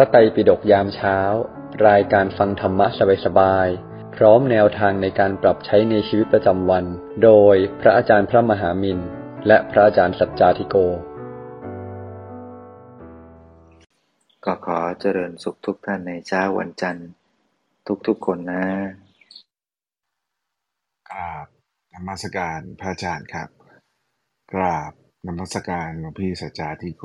ระไตรปิฎกยามเช้า รายการฟังธรรมะสบายๆ พร้อมแนวทางในการปรับใช้ในชีวิตประจำวัน โดยพระอาจารย์พระมหามินและพระอาจารย์สัจจาธิโก ก็ขอเจริญสุขทุกท่านในเช้าวันจันทร์ ทุกๆคนนะกราบนมัสการพระอาจารย์ครับ กราบนมัสการหลวงพี่สัจจาธิโก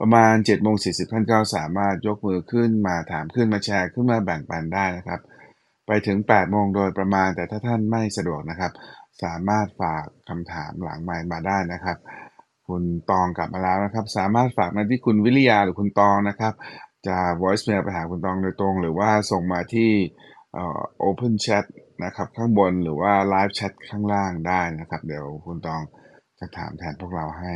ประมาณ7โมง40ท่านก็สามารถยกมือขึ้นมาถามขึ้นมาแชร์ขึ้นมาแบ่งปันได้นะครับ ไปถึง8โมงโดยประมาณแต่ถ้าท่านไม่สะดวกนะครับ สามารถฝากคำถามหลังไมค์มาได้นะครับ คุณตองกลับมาแล้วนะครับ สามารถฝากมาที่คุณวิริยาหรือคุณตองนะครับ จะ voice mail ไปหาคุณตองโดยตรง หรือว่าส่งมาที่อ่อ open chat นะครับข้างบนหรือว่า live chat ข้างล่างได้นะครับ เดี๋ยวคุณตองจะถามแทนพวกเราให้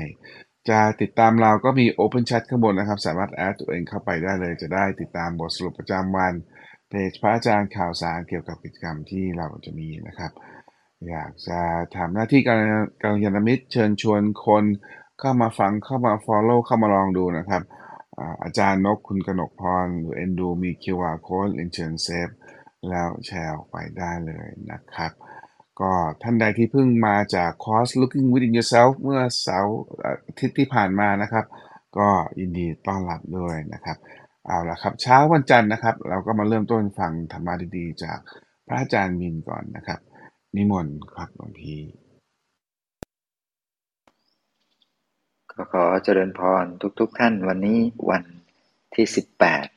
จะติดตามเราก็มี open chat ข้างบนนะครับ สามารถแอดตัวเองเข้าไปได้เลย จะได้ติดตามบทสรุปประจำวันเพจพระอาจารย์ข่าวสารเกี่ยวกับกิจกรรมที่เราจะมีนะครับ อยากจะทำหน้าที่การการยานมิตรเชิญชวนคนเข้ามาฟังเข้ามา follow เข้ามาลองดูนะครับ อาจารย์นกคุณกนกพรหรือเอนดูมี QR code เรียนเชิญเซฟแล้วแชร์ออกไปได้เลยนะครับ ก็ท่านใดที่เพิ่งมาจากคอร์ส Looking Within Yourself เมื่อเสาร์อาทิตย์ที่ผ่านมานะครับ ก็ยินดีต้อนรับด้วยนะครับ เอาละครับเช้าวันจันทร์นะครับ เราก็มาเริ่มต้นฟังธรรมะดีๆ จากพระอาจารย์มินก่อนนะครับ นิมนต์ครับหลวงพี่ก็ขอเจริญพรทุกๆท่านวันนี้วันที่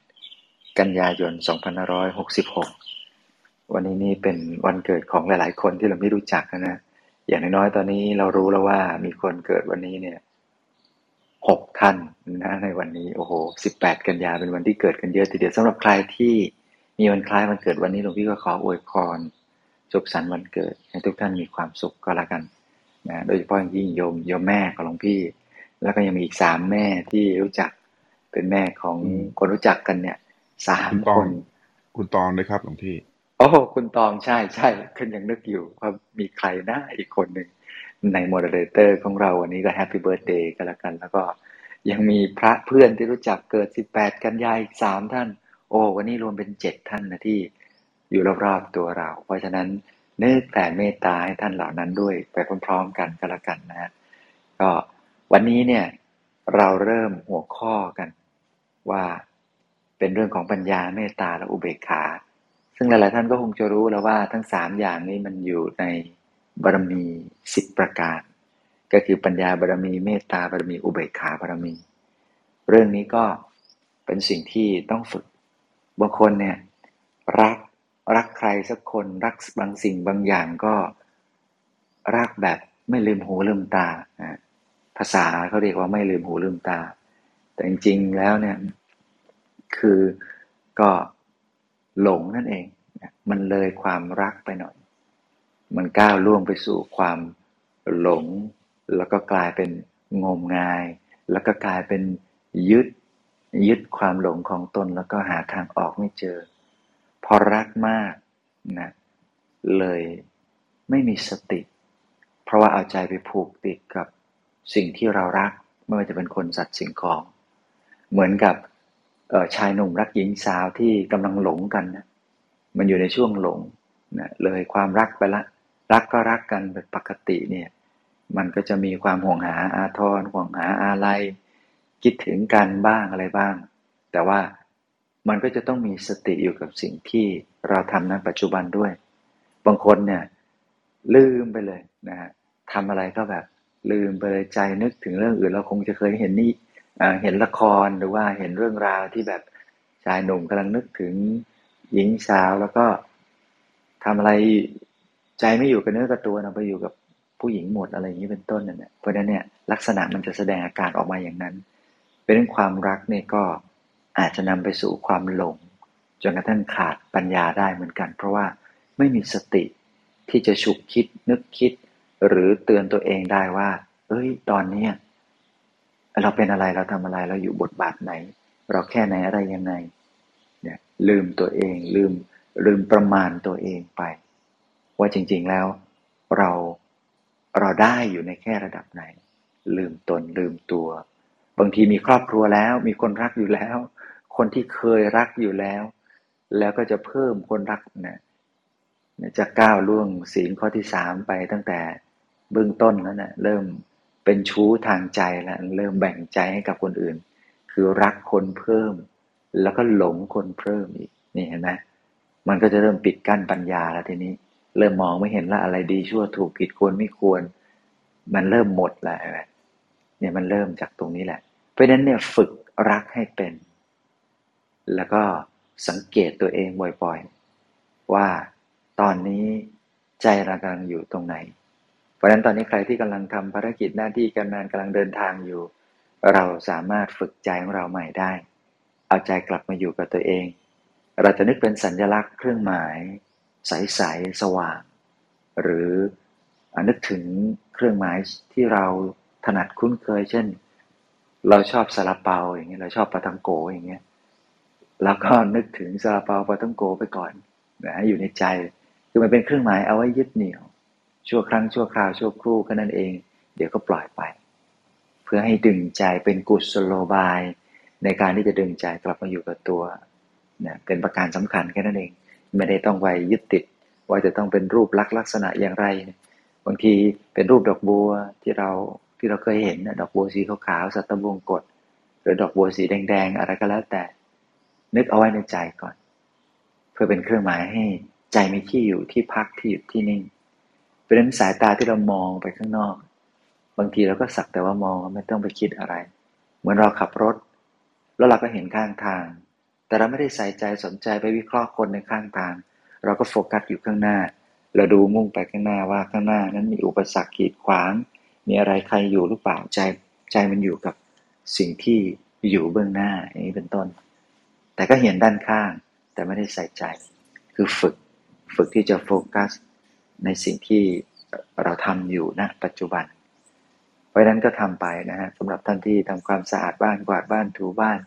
18 กันยายน 2566 วันนี้นี่เป็นวันเกิดของหลาย ๆ คนที่เราไม่รู้จักนะนะอย่างน้อยๆตอนนี้เรารู้แล้วว่ามีคนเกิดวันนี้เนี่ยหกท่านนะในวันนี้โอ้โห18กันยาเป็นวันที่เกิดกันเยอะทีเดียวสำหรับใครที่มีวันคล้ายวันเกิดวันนี้หลวงพี่ก็ขออวยพรสุขสันต์วันเกิดให้ทุกท่านมีความสุขก็แล้วกันนะโดยเฉพาะอย่างยิ่งโยมโยมแม่ของหลวงพี่ แล้วก็ยังมีอีกสามแม่ที่รู้จักเป็นแม่ของคนรู้จักกันเนี่ยสามคน คุณตองด้วยครับหลวงพี่ โอ้คุณตองใช่ใช่ขึ้นยังนึกอยู่ว่ามีใครน้าอีกคนหนึ่งใน moderator ของเราวันนี้ก็ happy birthday กันแล้วกัน แล้วก็ยังมีพระเพื่อนที่รู้จักเกิด 18 กันยายนอีกสามท่าน โอ้วันนี้รวมเป็นเจ็ดท่านนะที่อยู่รอบๆตัวเรา เพราะฉะนั้นนึกแต่เมตตาให้ท่านเหล่านั้นด้วยไปพร้อมๆกันก็แล้วกันนะฮะก็วันนี้เนี่ยเราเริ่มหัวข้อกันว่าเป็นเรื่องของปัญญาเมตตาและอุเบกขา ซึ่งหลายๆท่านก็คงจะรู้แล้วว่าทั้งสามอย่างนี้มันอยู่ในบารมีสิบประการ ก็คือปัญญาบารมีเมตตาบารมีอุเบกขาบารมี เรื่องนี้ก็เป็นสิ่งที่ต้องฝึกบางคนเนี่ยรักรักใครสักคนรักบางสิ่งบางอย่างก็รักแบบไม่ลืมหูลืมตาภาษาเขาเรียกว่าไม่ลืมหูลืมตา แต่จริงๆแล้วเนี่ยคือก็ หลงนั่นเอง มันเลยความรักไปหน่อย มันก้าวล่วงไปสู่ความหลง แล้วก็กลายเป็นงมงาย แล้วก็กลายเป็นยึดยึดความหลงของตนแล้วก็หาทางออกไม่เจอ พอรักมากนะเลยไม่มีสติ เพราะว่าเอาใจไปผูกติดกับสิ่งที่เรารัก ไม่ว่าจะเป็นคนสัตว์สิ่งของ เหมือนกับ ชายหนุ่มรักหญิงสาวที่กำลังหลงกันนะมันอยู่ในช่วงหลงนะเลยความรักไปละ รักก็รักกันเป็นปกติเนี่ย มันก็จะมีความห่วงหาอาทรห่วงหาอะไรคิดถึงกันบ้างอะไรบ้าง แต่ว่ามันก็จะต้องมีสติอยู่กับสิ่งที่เราทำณปัจจุบันด้วย บางคนเนี่ยลืมไปเลยนะฮะทำอะไรก็แบบลืมไปเลยใจนึกถึงเรื่องอื่นเราคงจะเคยเห็นนี่ เห็นละครหรือว่าเห็นเรื่องราวที่แบบชายหนุ่มกำลังนึกถึงหญิงสาวแล้วก็ทำอะไรใจไม่อยู่กับเนื้อกับตัวนะไปอยู่กับผู้หญิงหมดอะไรอย่างนี้เป็นต้นนั่นแหละเพราะนั้นเนี่ยลักษณะมันจะแสดงอาการออกมาอย่างนั้น เป็นเรื่องความรักเนี่ยก็อาจจะนำไปสู่ความหลงจนกระทั่งขาดปัญญาได้เหมือนกัน เพราะว่าไม่มีสติที่จะฉุกคิดนึกคิด หรือเตือนตัวเองได้ว่า เอ้ย ตอนเนี้ย เราเป็นอะไรเราทำอะไรเราอยู่บทบาทไหน เราแค่ไหนอะไรยังไงเนี่ยลืมตัวเองลืมลืมประมาณตัวเองไป ว่าจริง ๆแล้วเราเราได้อยู่ในแค่ระดับไหน ลืมตนลืมตัว บางทีมีครอบครัวแล้ว มีคนรักอยู่แล้ว คนที่เคยรักอยู่แล้ว แล้วก็จะเพิ่มคนรักเนี่ยจะก้าวล่วงศีลข้อที่สามไปตั้งแต่เบื้องต้นแล้วนะเริ่ม เป็นชู้ทางใจแล้วเริ่มแบ่งใจให้กับคนอื่น คือรักคนเพิ่ม แล้วก็หลงคนเพิ่มอีกนี่เห็นไหมมันก็จะเริ่มปิดกั้นปัญญาแล้วทีนี้ เริ่มมองไม่เห็นละอะไรดีชั่วถูกผิดควรไม่ควร มันเริ่มหมดแล้วเนี่ยมันเริ่มจากตรงนี้แหละ เพราะฉะนั้นเนี่ยฝึกรักให้เป็น แล้วก็สังเกตตัวเองบ่อยๆว่าตอนนี้ใจเรากำลังอยู่ตรงไหน เพราะฉะนั้นตอนนี้ใครที่กำลังทำภารกิจหน้าที่การงานกำลังเดินทางอยู่ เราสามารถฝึกใจของเราใหม่ได้ เอาใจกลับมาอยู่กับตัวเอง เราจะนึกเป็นสัญลักษณ์เครื่องหมาย ใสๆสว่าง หรือนึกถึงเครื่องหมายที่เราถนัดคุ้นเคย เช่น เราชอบซาลาเปาอย่างเงี้ยเราชอบปาตังโกอย่างเงี้ยแล้วก็นึกถึงซาลาเปาปาตังโกไปก่อนนะอยู่ในใจคือมันเป็นเครื่องหมายเอาไว้ยึดเหนี่ยว ชั่วครั้งชั่วคราวชั่วครู่แค่นั้นเอง เดี๋ยวก็ปล่อยไป เพื่อให้ดึงใจเป็นกุศโลบาย ในการที่จะดึงใจกลับมาอยู่กับตัวเนี่ยเป็นประการสำคัญแค่นั้นเอง ไม่ได้ต้องไปยึดติด ว่าจะต้องเป็นรูปลักษณ์ลักษณะอย่างไร บางทีเป็นรูปดอกบัวที่เราที่เราเคยเห็นนะดอกบัวสีขาวๆสัตวงกฎหรือดอกบัวสีแดงๆอะไรก็แล้วแต่ นึกเอาไว้ในใจก่อน เพื่อเป็นเครื่องหมายให้ใจมีที่อยู่ที่พักที่อยู่ที่นิ่ง ราะฉะนั้นสายตาที่เรามองไปข้างนอก บางทีเราก็สักแต่ว่ามองไม่ต้องไปคิดอะไร เหมือนเราขับรถ แล้วเราก็เห็นข้างทาง แต่เราไม่ได้ใส่ใจสนใจไปวิเคราะห์คนในข้างทาง เราก็โฟกัสอยู่ข้างหน้า เราดูมุ่งไปข้างหน้าว่าข้างหน้านั้นมีอุปสรรคขีดขวาง มีอะไรใครอยู่หรือเปล่าใจใจมันอยู่กับสิ่งที่อยู่เบื้องหน้าอย่างนี้เป็นต้น แต่ก็เห็นด้านข้างแต่ไม่ได้ใส่ใจ คือฝึกฝึกที่จะโฟกัส ในสิ่งที่เราทำอยู่ณนะปัจจุบัน เพราะนั้นก็ทำไปนะฮะสำหรับท่านที่ทำความสะอาดบ้านกวาดบ้านถูบ้าน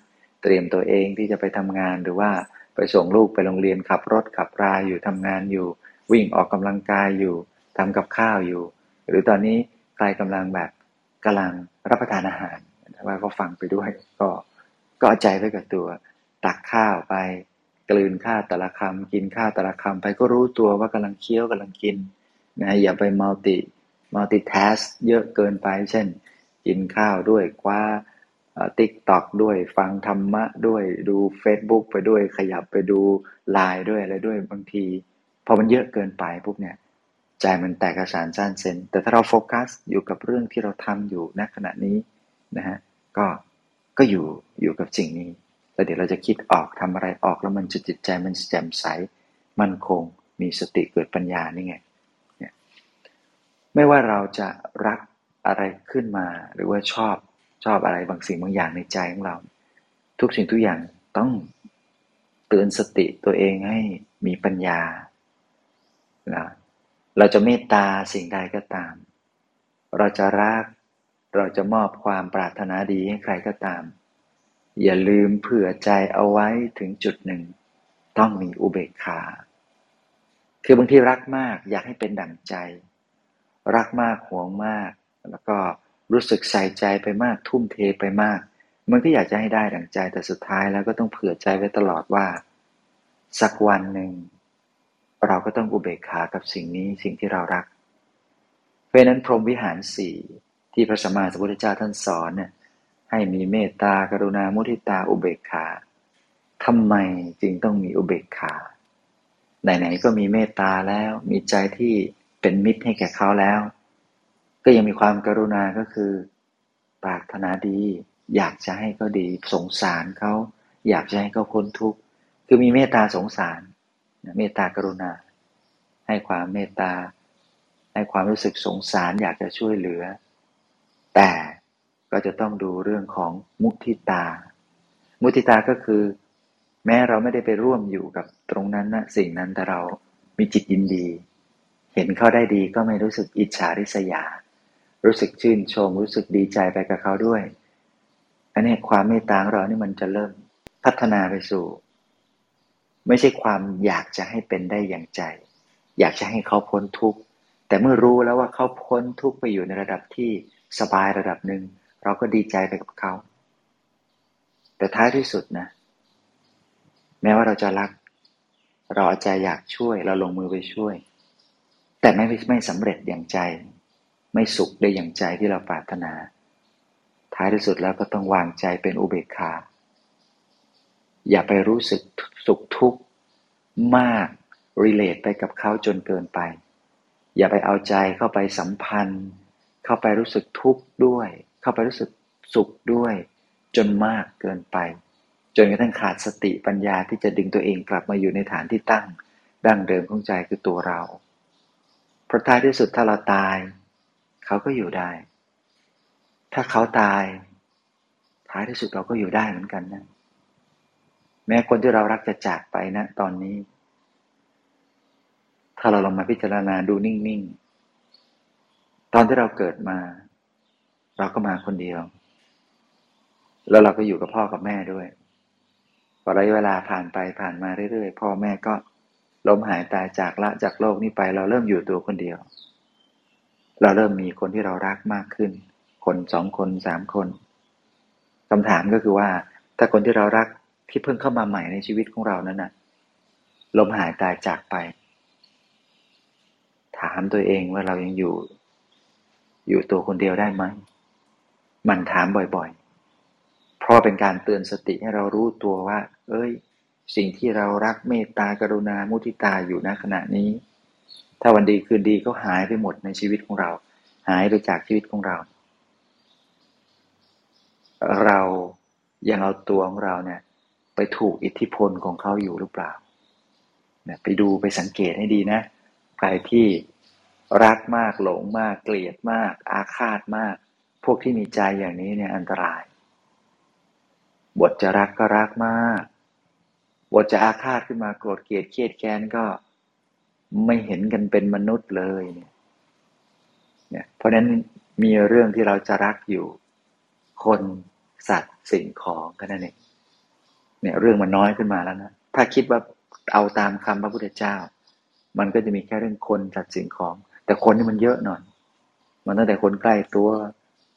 เตรียมตัวเองที่จะไปทำงานหรือว่าไปส่งลูกไปโรงเรียนขับรถขับราอยู่ทำงานอยู่ วิ่งออกกำลังกายอยู่ทำกับข้าวอยู่ หรือตอนนี้ใครกำลังแบบกำลังรับประทานอาหารว่าก็ฟังไปด้วย ก็ก็ใจไว้กับตัว ตักข้าวไป กลืนข้าวแต่ละคำกินข้าวแต่ละคำไปก็รู้ตัวว่ากำลังเคี้ยวกำลังกินนะอย่าไปมัลติมัลติแทสเยอะเกินไป เช่น กินข้าวด้วยคว้าติ๊กต็อกด้วยฟังธรรมะด้วยดู Facebook ไปด้วยขยับไปดูไลน์ด้วยอะไรด้วยบางทีพอมันเยอะเกินไปปุ๊บเนี่ยใจมันแตกกระสานสั้นเซนแต่ถ้าเราโฟกัสอยู่กับเรื่องที่เราทำอยู่ณขณะนี้นะฮะก็ก็อยู่อยู่กับสิ่งนี้ แล้วเดี๋ยวเราจะคิดออกทำอะไรออกแล้วมันจะจิตใจมันแจ่มใส มันคง มีสติเกิดปัญญานี่ไงเนี่ยไม่ว่าเราจะรักอะไรขึ้นมา หรือว่าชอบชอบอะไรบางสิ่งบางอย่างในใจของเรา ทุกสิ่งทุกอย่างต้องเตือนสติตัวเองให้มีปัญญานะเราจะเมตตาสิ่งใดก็ตาม เราจะรัก เราจะมอบความปรารถนาดีให้ใครก็ตาม อย่าลืมเผื่อใจเอาไว้ถึงจุดหนึ่ง ต้องมีอุเบกขา คือบางทีรักมากอยากให้เป็นดั่งใจ รักมากห่วงมาก แล้วก็รู้สึกใส่ใจไปมากทุ่มเทไปมาก มันก็อยากจะให้ได้ดั่งใจแต่สุดท้ายแล้วก็ต้องเผื่อใจไว้ตลอดว่า สักวันหนึ่ง เราก็ต้องอุเบกขากับสิ่งนี้สิ่งที่เรารัก เพราะนั้นพรหมวิหารสี่ที่พระสัมมาสัมพุทธเจ้าท่านสอนเนี่ย ให้มีเมตตากรุณามุทิตาอุเบกขาทำไมจึงต้องมีอุเบกขา ไหนๆก็มีเมตตาแล้ว มีใจที่เป็นมิตรให้แก่เขาแล้ว ก็ยังมีความกรุณาก็คือ ปรารถนาดี อยากจะให้เขาดี สงสารเขา อยากจะให้เขาพ้นทุกข์ คือมีเมตตาสงสาร เมตตากรุณา ให้ความเมตตา ให้ความรู้สึกสงสาร อยากจะช่วยเหลือ แต่ ก็จะต้องดูเรื่องของมุทิตา มุทิตาก็คือ แม้เราไม่ได้ไปร่วมอยู่กับตรงนั้นนะสิ่งนั้นแต่เรามีจิตยินดี เห็นเขาได้ดีก็ไม่รู้สึกอิจฉาริษยา รู้สึกชื่นชม รู้สึกดีใจไปกับเขาด้วย อันนี้ความเมตตาของเรานี่มันจะเริ่มพัฒนาไปสู่ ไม่ใช่ความอยากจะให้เป็นได้อย่างใจ อยากจะให้เขาพ้นทุกข์แต่เมื่อรู้แล้วว่าเขาพ้นทุกข์ไปอยู่ในระดับที่สบายระดับหนึ่ง เราก็ดีใจไปกับเขา แต่ท้ายที่สุดนะ แม้ว่าเราจะรัก เราอาจจะอยากช่วย เราลงมือไปช่วย แต่ไม่ไม่สำเร็จอย่างใจ ไม่สุขได้อย่างใจที่เราปรารถนา ท้ายที่สุดแล้วก็ต้องวางใจเป็นอุเบกขา อย่าไปรู้สึกสุขทุกข์มากรีเลทไปกับเขาจนเกินไป อย่าไปเอาใจเข้าไปสัมพันธ์ เข้าไปรู้สึกทุกข์ด้วย เข้าไปรู้สึกสุขด้วย จนมากเกินไป จนกระทั่งขาดสติปัญญาที่จะดึงตัวเองกลับมาอยู่ในฐานที่ตั้งดั้งเดิมของใจคือตัวเราเพราะท้ายที่สุดถ้าเราตาย เขาก็อยู่ได้ ถ้าเขาตาย ท้ายที่สุดเราก็อยู่ได้เหมือนกันนะแม้คนที่เรารักจะจากไปนะ ตอนนี้ ถ้าเราลองมาพิจารณาดูนิ่งๆ ตอนที่เราเกิดมา เราก็มาคนเดียว แล้วเราก็อยู่กับพ่อกับแม่ด้วยพอระยะเวลาผ่านไปผ่านมาเรื่อยๆ พ่อแม่ก็ล้มหายตายจากละจากโลกนี้ไป เราเริ่มอยู่ตัวคนเดียว เราเริ่มมีคนที่เรารักมากขึ้น คนสองคนสามคนคำถามก็คือว่า ถ้าคนที่เรารักที่เพิ่งเข้ามาใหม่ในชีวิตของเรานั้นน่ะล้มหายตายจากไป ถามตัวเองว่าเรายังอยู่ อยู่ตัวคนเดียวได้ไหม มันถามบ่อยๆ เพราะเป็นการเตือนสติให้เรารู้ตัวว่า เอ้ย สิ่งที่เรารักเมตตากรุณามุทิตาอยู่ณขณะนี้ ถ้าวันดีคืนดีก็หายไปหมดในชีวิตของเรา หายไปจากชีวิตของเรา เรายังเอาตัวของเราเนี่ย ไปถูกอิทธิพลของเขาอยู่หรือเปล่าเนี่ยไปดูไปสังเกตให้ดีนะ ใครที่รักมากหลงมากเกลียดมาก อาฆาตมาก พวกที่มีใจอย่างนี้เนี่ยอันตราย บทจะรักก็รักมาก บทจะอาฆาตขึ้นมาโกรธเกลียดเครียดแค้นก็ไม่เห็นกันเป็นมนุษย์เลยเนี่ยเนี่ยเพราะนั้นมีเรื่องที่เราจะรักอยู่ คนสัตว์สิ่งของก็นั่นเองเนี่ยเรื่องมันน้อยขึ้นมาแล้วนะถ้าคิดว่าเอาตามคำพระพุทธเจ้า มันก็จะมีแค่เรื่องคนสัตว์สิ่งของ แต่คนนี่มันเยอะหน่อย มันตั้งแต่คนใกล้ตัว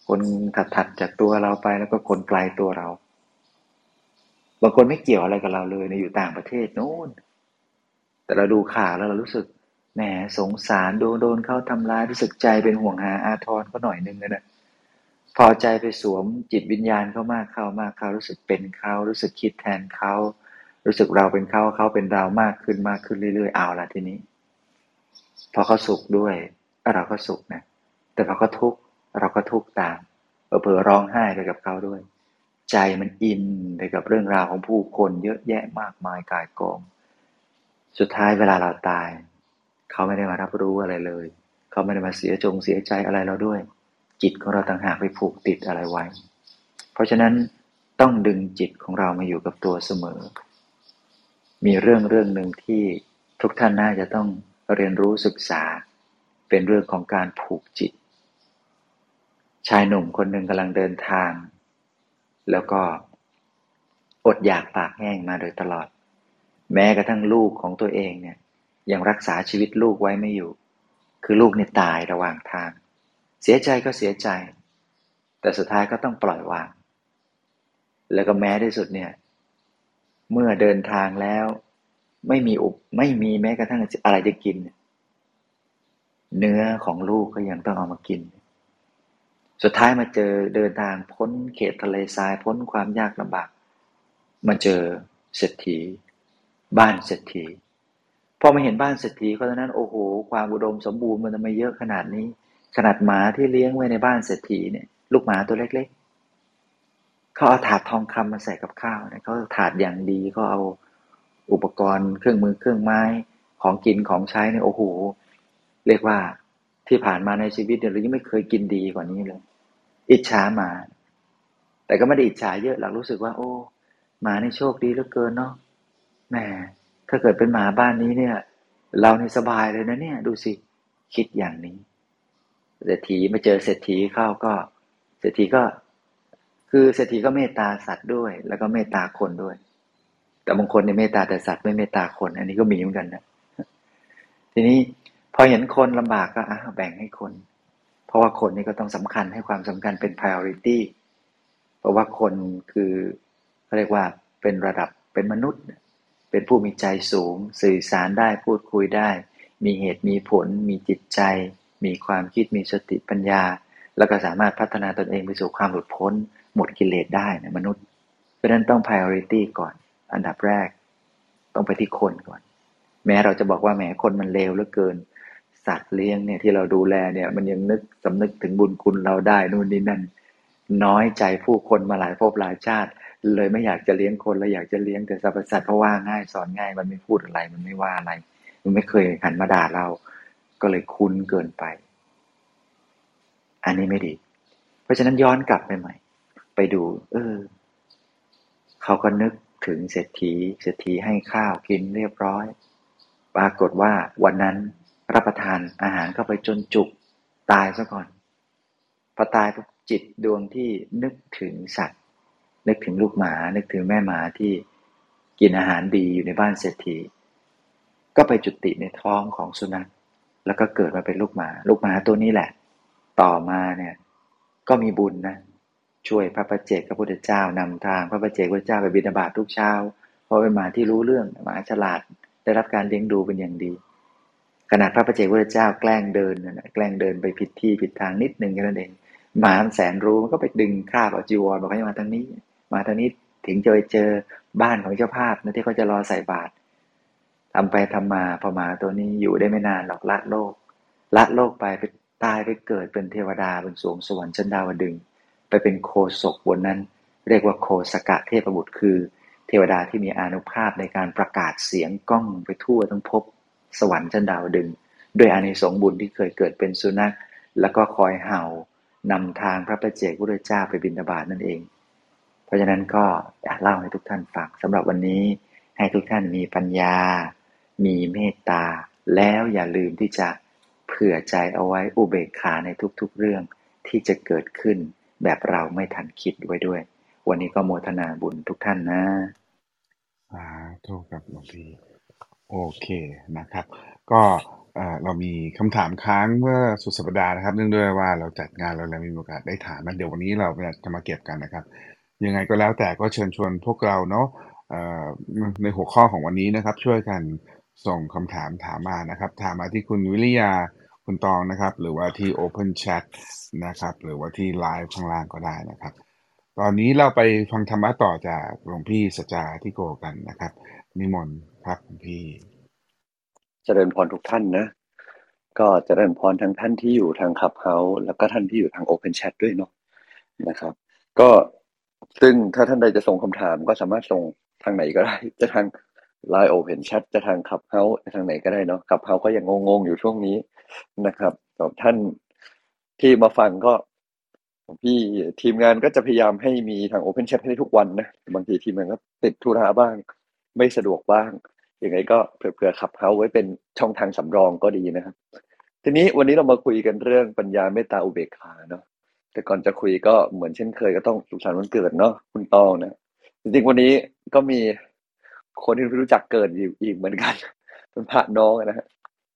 คนถัดๆจากตัวเราไปแล้วก็คนไกลตัวเรา บางคนไม่เกี่ยวอะไรกับเราเลยในอยู่ต่างประเทศโน้น แต่เราดูข่าวแล้วเรารู้สึกแหมสงสารโดนโดนเขาทำร้ายรู้สึกใจเป็นห่วงหาอาทรก็หน่อยนึงนะพอใจไปสวมจิตวิญญาณเขามากเข้ามากเข้ารู้สึกเป็นเขารู้สึกคิดแทนเขารู้สึกเราเป็นเขาเขาเป็นเรามากขึ้นมากขึ้นเรื่อยๆเอาละทีนี้ พอเขาสุขด้วยเราก็สุขนะแต่พอเขาทุกข์ เราก็ทุกข์ตามเผลอร้องไห้ไปกับเขาด้วย ใจมันอินไปกับเรื่องราวของผู้คนเยอะแยะมากมายกายกอง สุดท้ายเวลาเราตาย เขาไม่ได้มารับรู้อะไรเลย เขาไม่ได้มาเสียจงเสียใจอะไรเราด้วย จิตของเราต่างหากไปผูกติดอะไรไว้ เพราะฉะนั้นต้องดึงจิตของเรามาอยู่กับตัวเสมอ มีเรื่องเรื่องหนึ่งที่ทุกท่านน่าจะต้องเรียนรู้ศึกษา เป็นเรื่องของการผูกจิต ชายหนุ่มคนหนึ่งกำลังเดินทาง แล้วก็อดอยากปากแห้งมาโดยตลอด แม้กระทั่งลูกของตัวเองเนี่ยยังรักษาชีวิตลูกไว้ไม่อยู่ คือลูกเนี่ยตายระหว่างทาง เสียใจก็เสียใจ แต่สุดท้ายก็ต้องปล่อยวาง แล้วก็แม้ที่สุดเนี่ยเมื่อเดินทางแล้ว ไม่มีอุบไม่มีแม้กระทั่งอะไรจะกิน เนื้อของลูกก็ยังต้องเอามากิน สุดท้ายมาเจอเดินทางพ้นเขตทะเลทรายพ้นความยากลำบาก มาเจอเศรษฐี บ้านเศรษฐีพอมาเห็นบ้านเศรษฐีก็ตอนนั้นโอ้โห ความอุดมสมบูรณ์มันทำไมเยอะขนาดนี้ ขนาดหมาที่เลี้ยงไว้ในบ้านเศรษฐีเนี่ย ลูกหมาตัวเล็ก ๆเขาเอาถาดทองคำมาใส่กับข้าวเนี่ยเขาถาดอย่างดีเขาเอาอุปกรณ์เครื่องมือเครื่องไม้ของกินของใช้เนี่ยโอ้โหเรียกว่าที่ผ่านมาในชีวิตเนี่ยเรายังไม่เคยกินดีกว่านี้เลย อิจฉาหมา แต่ก็ไม่ได้อิจฉาเยอะหลักรู้สึกว่า โอ้หมาในโชคดีเหลือเกินเนาะแหมถ้าเกิดเป็นหมาบ้านนี้เนี่ย เราในสบายเลยนะเนี่ย ดูสิคิดอย่างนี้เศรษฐีมาเจอเศรษฐีเข้าก็ เศรษฐีก็ คือเศรษฐีก็เมตตาสัตว์ด้วย แล้วก็เมตตาคนด้วย แต่บางคนในเมตตาแต่สัตว์ไม่เมตตาคน อันนี้ก็มีเหมือนกันนะทีนี้พอเห็นคนลำบากก็อะแบ่งให้คน เพราะว่าคนนี่ก็ต้องสำคัญให้ความสำคัญเป็น priority เพราะว่าคนคือเขาเรียกว่าเป็นระดับเป็นมนุษย์ เป็นผู้มีใจสูง สื่อสารได้พูดคุยได้ มีเหตุมีผล มีจิตใจ มีความคิดมีสติปัญญา แล้วก็สามารถพัฒนาตนเองไปสู่ความหลุดพ้น หมดกิเลสได้นะมนุษย์ เพราะนั้นต้อง priority ก่อน อันดับแรก ต้องไปที่คนก่อน แม้เราจะบอกว่าแหมคนมันเลวเหลือเกิน สัตว์เลี้ยงเนี่ยที่เราดูแลเนี่ยมันยังนึกสำนึกถึงบุญคุณเราได้นู่นนี่นั่น น้อยใจผู้คนมาหลายภพหลายชาติ เลยไม่อยากจะเลี้ยงคนแล้วอยากจะเลี้ยงแต่สรรพสัตว์เพราะว่าง่ายสอนง่ายมันไม่พูดอะไรมันไม่ว่าอะไร มันไม่เคยหันมาด่าเรา ก็เลยคุ้นเกินไป อันนี้ไม่ดี เพราะฉะนั้นย้อนกลับไปใหม่ ไปดู เออ เขาก็นึกถึงเศรษฐีเศรษฐีให้ข้าวกินเรียบร้อย ปรากฏว่าวันนั้น รับประทานอาหารเข้าไปจนจุกตายซะก่อนพอตายปุ๊บจิตดวงที่นึกถึงสัตว์ นึกถึงลูกหมา นึกถึงแม่หมาที่กินอาหารดีอยู่ในบ้านเศรษฐี ก็ไปจุติในท้องของสุนัขแล้วก็เกิดมาเป็นลูกหมา ลูกหมาตัวนี้แหละ ต่อมาเนี่ยก็มีบุญนะ ช่วยพระประเจกพระพุทธเจ้านำทางพระประเจกพระเจ้าไปบิณฑบาตทุกเช้าเพราะเป็นหมาที่รู้เรื่องหมาฉลาดได้รับการเลี้ยงดูเป็นอย่างดี ขนาดพระประเจกพระเจ้าแกล้งเดินนะแกล้งเดินไปผิดที่ผิดทางนิดนึงแค่นั้นเองหมาแสนรู้มันก็ไปดึงคราบเอาจีวรบอกให้มาทางนี้ มาทางนี้ถึงจะไปเจอบ้านของเจ้าภาพนะที่เขาจะรอใส่บาตรทำไปทำมาพอหมาตัวนี้อยู่ได้ไม่นานหรอกละโลก ละโลกไปไปตายไปเกิดเป็นเทวดาบนสวงสวรรค์ชั้นดาวดึง ไปเป็นโคศกบนนั้น เรียกว่าโคสกะเทพบุตรคือ เทวดาที่มีอานุภาพในการประกาศเสียงก้องไปทั่วทั้งภพ สวรรค์ชั้นดาวดึง ด้วยอานิสงส์บุญที่เคยเกิดเป็นสุนัข แล้วก็คอยเห่านำทางพระประเจกพุทธเจ้าไปบิณฑบาตนั่นเอง เพราะฉะนั้นก็อยากเล่าให้ทุกท่านฟังสำหรับวันนี้ให้ทุกท่านมีปัญญา มีเมตตา แล้วอย่าลืมที่จะเผื่อใจเอาไว้อุเบกขาในทุกๆเรื่องที่จะเกิดขึ้นแบบเราไม่ทันคิดไว้ด้วย วันนี้ก็โมทนาบุญทุกท่านนะสาธุกับหลวงพี่ โอเคนะครับ ก็เอ่อเรามีคำถามค้างเมื่อสุดสัปดาห์นะครับ เนื่องด้วยว่าเราจัดงานเราเลยไมมีโอกาสได้ถามนะเดี๋ยววันนี้เราจะมาเก็บกันนะครับ ยังไงก็แล้วแต่ก็เชิญชวนพวกเราเนาะเอ่อในหัวข้อของวันนี้นะครับ ช่วยกันส่งคำถามถามมานะครับ ถามมาที่คุณวิริยาคุณตองนะครับ หรือว่าที่ Open Chat นะครับ หรือว่าที่ไลฟ์ข้างล่างก็ได้นะครับ ตอนนี้เราไปฟังธรรมะต่อจากหลวงพี่สัจจาที่โกกันนะครับ นิมนต์ครับหลวงพี่เจริญพรทุกท่านนะ ก็เจริญพรทั้งท่านที่อยู่ทางขับเฮาแล้วก็ท่านที่อยู่ทาง Open Chat ด้วยเนาะนะครับ ก็ซึ่งถ้าท่านใดจะส่งคำถามก็สามารถส่งทางไหนก็ได้ จะทาง Line Open Chat จะทางขับเฮาทางไหนก็ได้เนาะขับเฮาก็ยังงงๆอยู่ช่วงนี้นะครับสำหรับท่านที่มาฟังก็พี่ทีมงานก็จะพยายามให้มีทาง Open Chat ให้ทุกวันนะ บางทีทีมงานก็ติดธุระบ้าง ไม่สะดวกบ้างยังไงก็เผื่อขับเฮาไว้เป็นช่องทางสำรองก็ดีนะครับ ทีนี้วันนี้เรามาคุยกันเรื่องปัญญาเมตตาอุเบกขาเนาะแต่ก่อนจะคุยก็เหมือนเช่นเคยก็ต้องสุขสันต์วันเกิดเนาะคุณตองนะจริงๆวันนี้ก็มีคนที่รู้จักเกิดอยู่อีกเหมือนกันเป็นพระน้องนะฮะ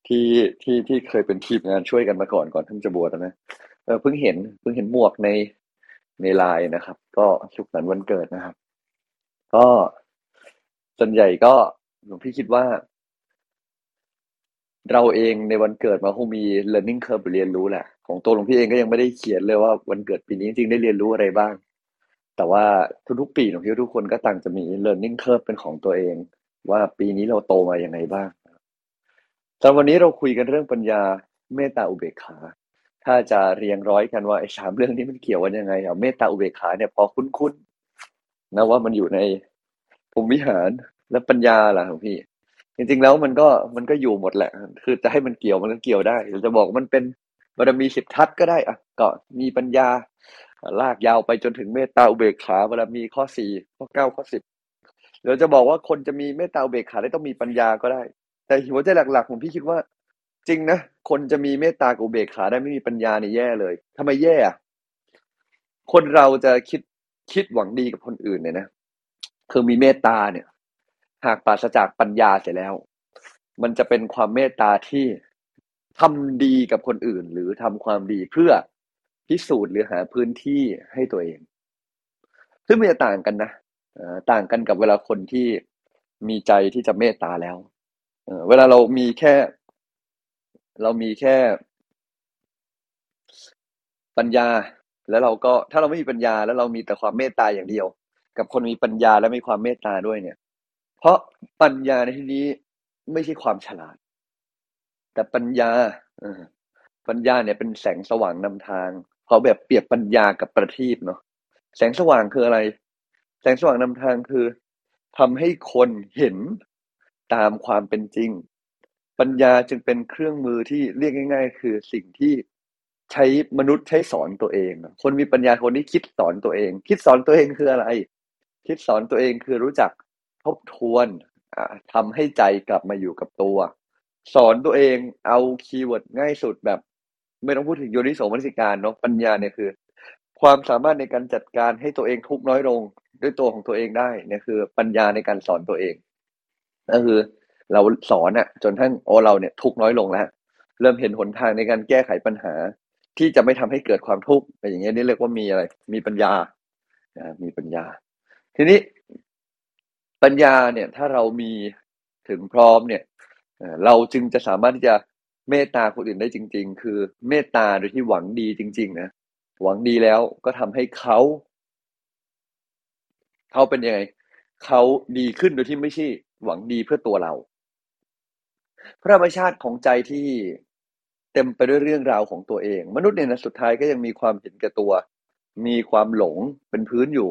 ที่ที่ที่เคยเป็นทีมงานช่วยกันมาก่อนก่อนท่านจะบวชนะเออเพิ่งเห็นเพิ่งเห็นหมวกในในไลน์นะครับ ก็สุขสันต์วันเกิดนะครับ ก็ ส่วนใหญ่ก็หลวงพี่คิดว่า เราเองในวันเกิดมาคงมี learning curve เรียนรู้แหละ ของตัวหลวงพี่เองก็ยังไม่ได้เขียนเลยว่าวันเกิดปีนี้จริงๆได้เรียนรู้อะไรบ้าง แต่ว่าทุกๆปีหลวงพี่ทุกคนก็ต่างจะมี learning curve เป็นของตัวเอง ว่าปีนี้เราโตมาอย่างไงบ้างสำหรับวันนี้เราคุยกันเรื่องปัญญาเมตตาอุเบกขา ถ้าจะเรียงร้อยกันว่าไอ้สามเรื่องนี้มันเกี่ยวกันยังไงเอะเมตตาอุเบกขาเนี่ยพอคุ้นๆนะว่ามันอยู่ใน ภูมิวิหารและปัญญาล่ะของพี่ จริงๆแล้วมันก็มันก็อยู่หมดแหละ คือจะให้มันเกี่ยวมันก็เกี่ยวได้หรือจะบอกว่ามันเป็นบารมีสิบทัศก็ได้อะก็มีปัญญา ลากยาวไปจนถึงเมตตาอุเบกขาบารมีข้อสี่ข้อเก้าข้อสิบเดี๋ยวจะบอกว่าคนจะมีเมตตาอุเบกขาได้ต้องมีปัญญาก็ได้ แต่หัวใจหลักๆผมพี่คิดว่า จริงนะคนจะมีเมตตากับอุเบกขาได้ไม่มีปัญญาเนี่ยแย่เลยทำไมแย่อะคนเราจะคิดคิดหวังดีกับคนอื่นเนี่ยนะ คือมีเมตตาเนี่ย หากปราศจากปัญญาเสร็จแล้ว มันจะเป็นความเมตตาที่ทำดีกับคนอื่น หรือทำความดีเพื่อพิสูจน์หรือหาพื้นที่ให้ตัวเอง ซึ่งมันจะต่างกันนะต่างกันกับเวลาคนที่มีใจที่จะเมตตาแล้วเวลาเรามีแค่ เรามีแค่ ปัญญาแล้วเราก็ถ้าเราไม่มีปัญญาแล้วเรามีแต่ความเมตตาอย่างเดียว กับคนมีปัญญาและมีความเมตตาด้วยเนี่ย เพราะปัญญาในที่นี้ไม่ใช่ความฉลาด แต่ปัญญาปัญญาเนี่ยเป็นแสงสว่างนำทางเขาแบบเปรียบปัญญากับประทีปเนาะแสงสว่างคืออะไร แสงสว่างนำทางคือทำให้คนเห็นตามความเป็นจริง ปัญญาจึงเป็นเครื่องมือที่เรียกง่าย ๆ คือสิ่งที่ใช้มนุษย์ใช้สอนตัวเอง คนมีปัญญาคนที่คิดสอนตัวเอง คิดสอนตัวเองคืออะไร คิดสอนตัวเองคือรู้จักทบทวนทำให้ใจกลับมาอยู่กับตัว สอนตัวเองเอา keyword ง่ายสุดแบบ ไม่ต้องพูดถึงโยนิโสมนสิการเนาะปัญญาเนี่ยคือ ความสามารถในการจัดการให้ตัวเองทุกข์น้อยลงด้วยตัวของตัวเองได้เนี่ยคือ ปัญญาในการสอนตัวเองก็คือ เราสอนอะจนทั้งโอเราเนี่ยทุกน้อยลงแล้วเริ่มเห็นหนทางในการแก้ไขปัญหา ที่จะไม่ทำให้เกิดความทุกข์อะไรอย่างเงี้ยนี่เรียกว่ามีอะไร มีปัญญามีปัญญา ทีนี้ปัญญาเนี่ยถ้าเรามีถึงพร้อมเนี่ยเราจึงจะสามารถที่จะเมตตาคนอื่นได้จริง ๆ คือเมตตาโดยที่หวังดีจริง ๆ นะหวังดีแล้วก็ทำให้เขาเขาเป็นยังไงเขาดีขึ้นโดยที่ไม่ใช่หวังดีเพื่อตัวเรา พระธรรมชาติของใจที่เต็มไปด้วยเรื่องราวของตัวเอง มนุษย์เนี่ยนะสุดท้ายก็ยังมีความเห็นแก่ตัว มีความหลงเป็นพื้นอยู่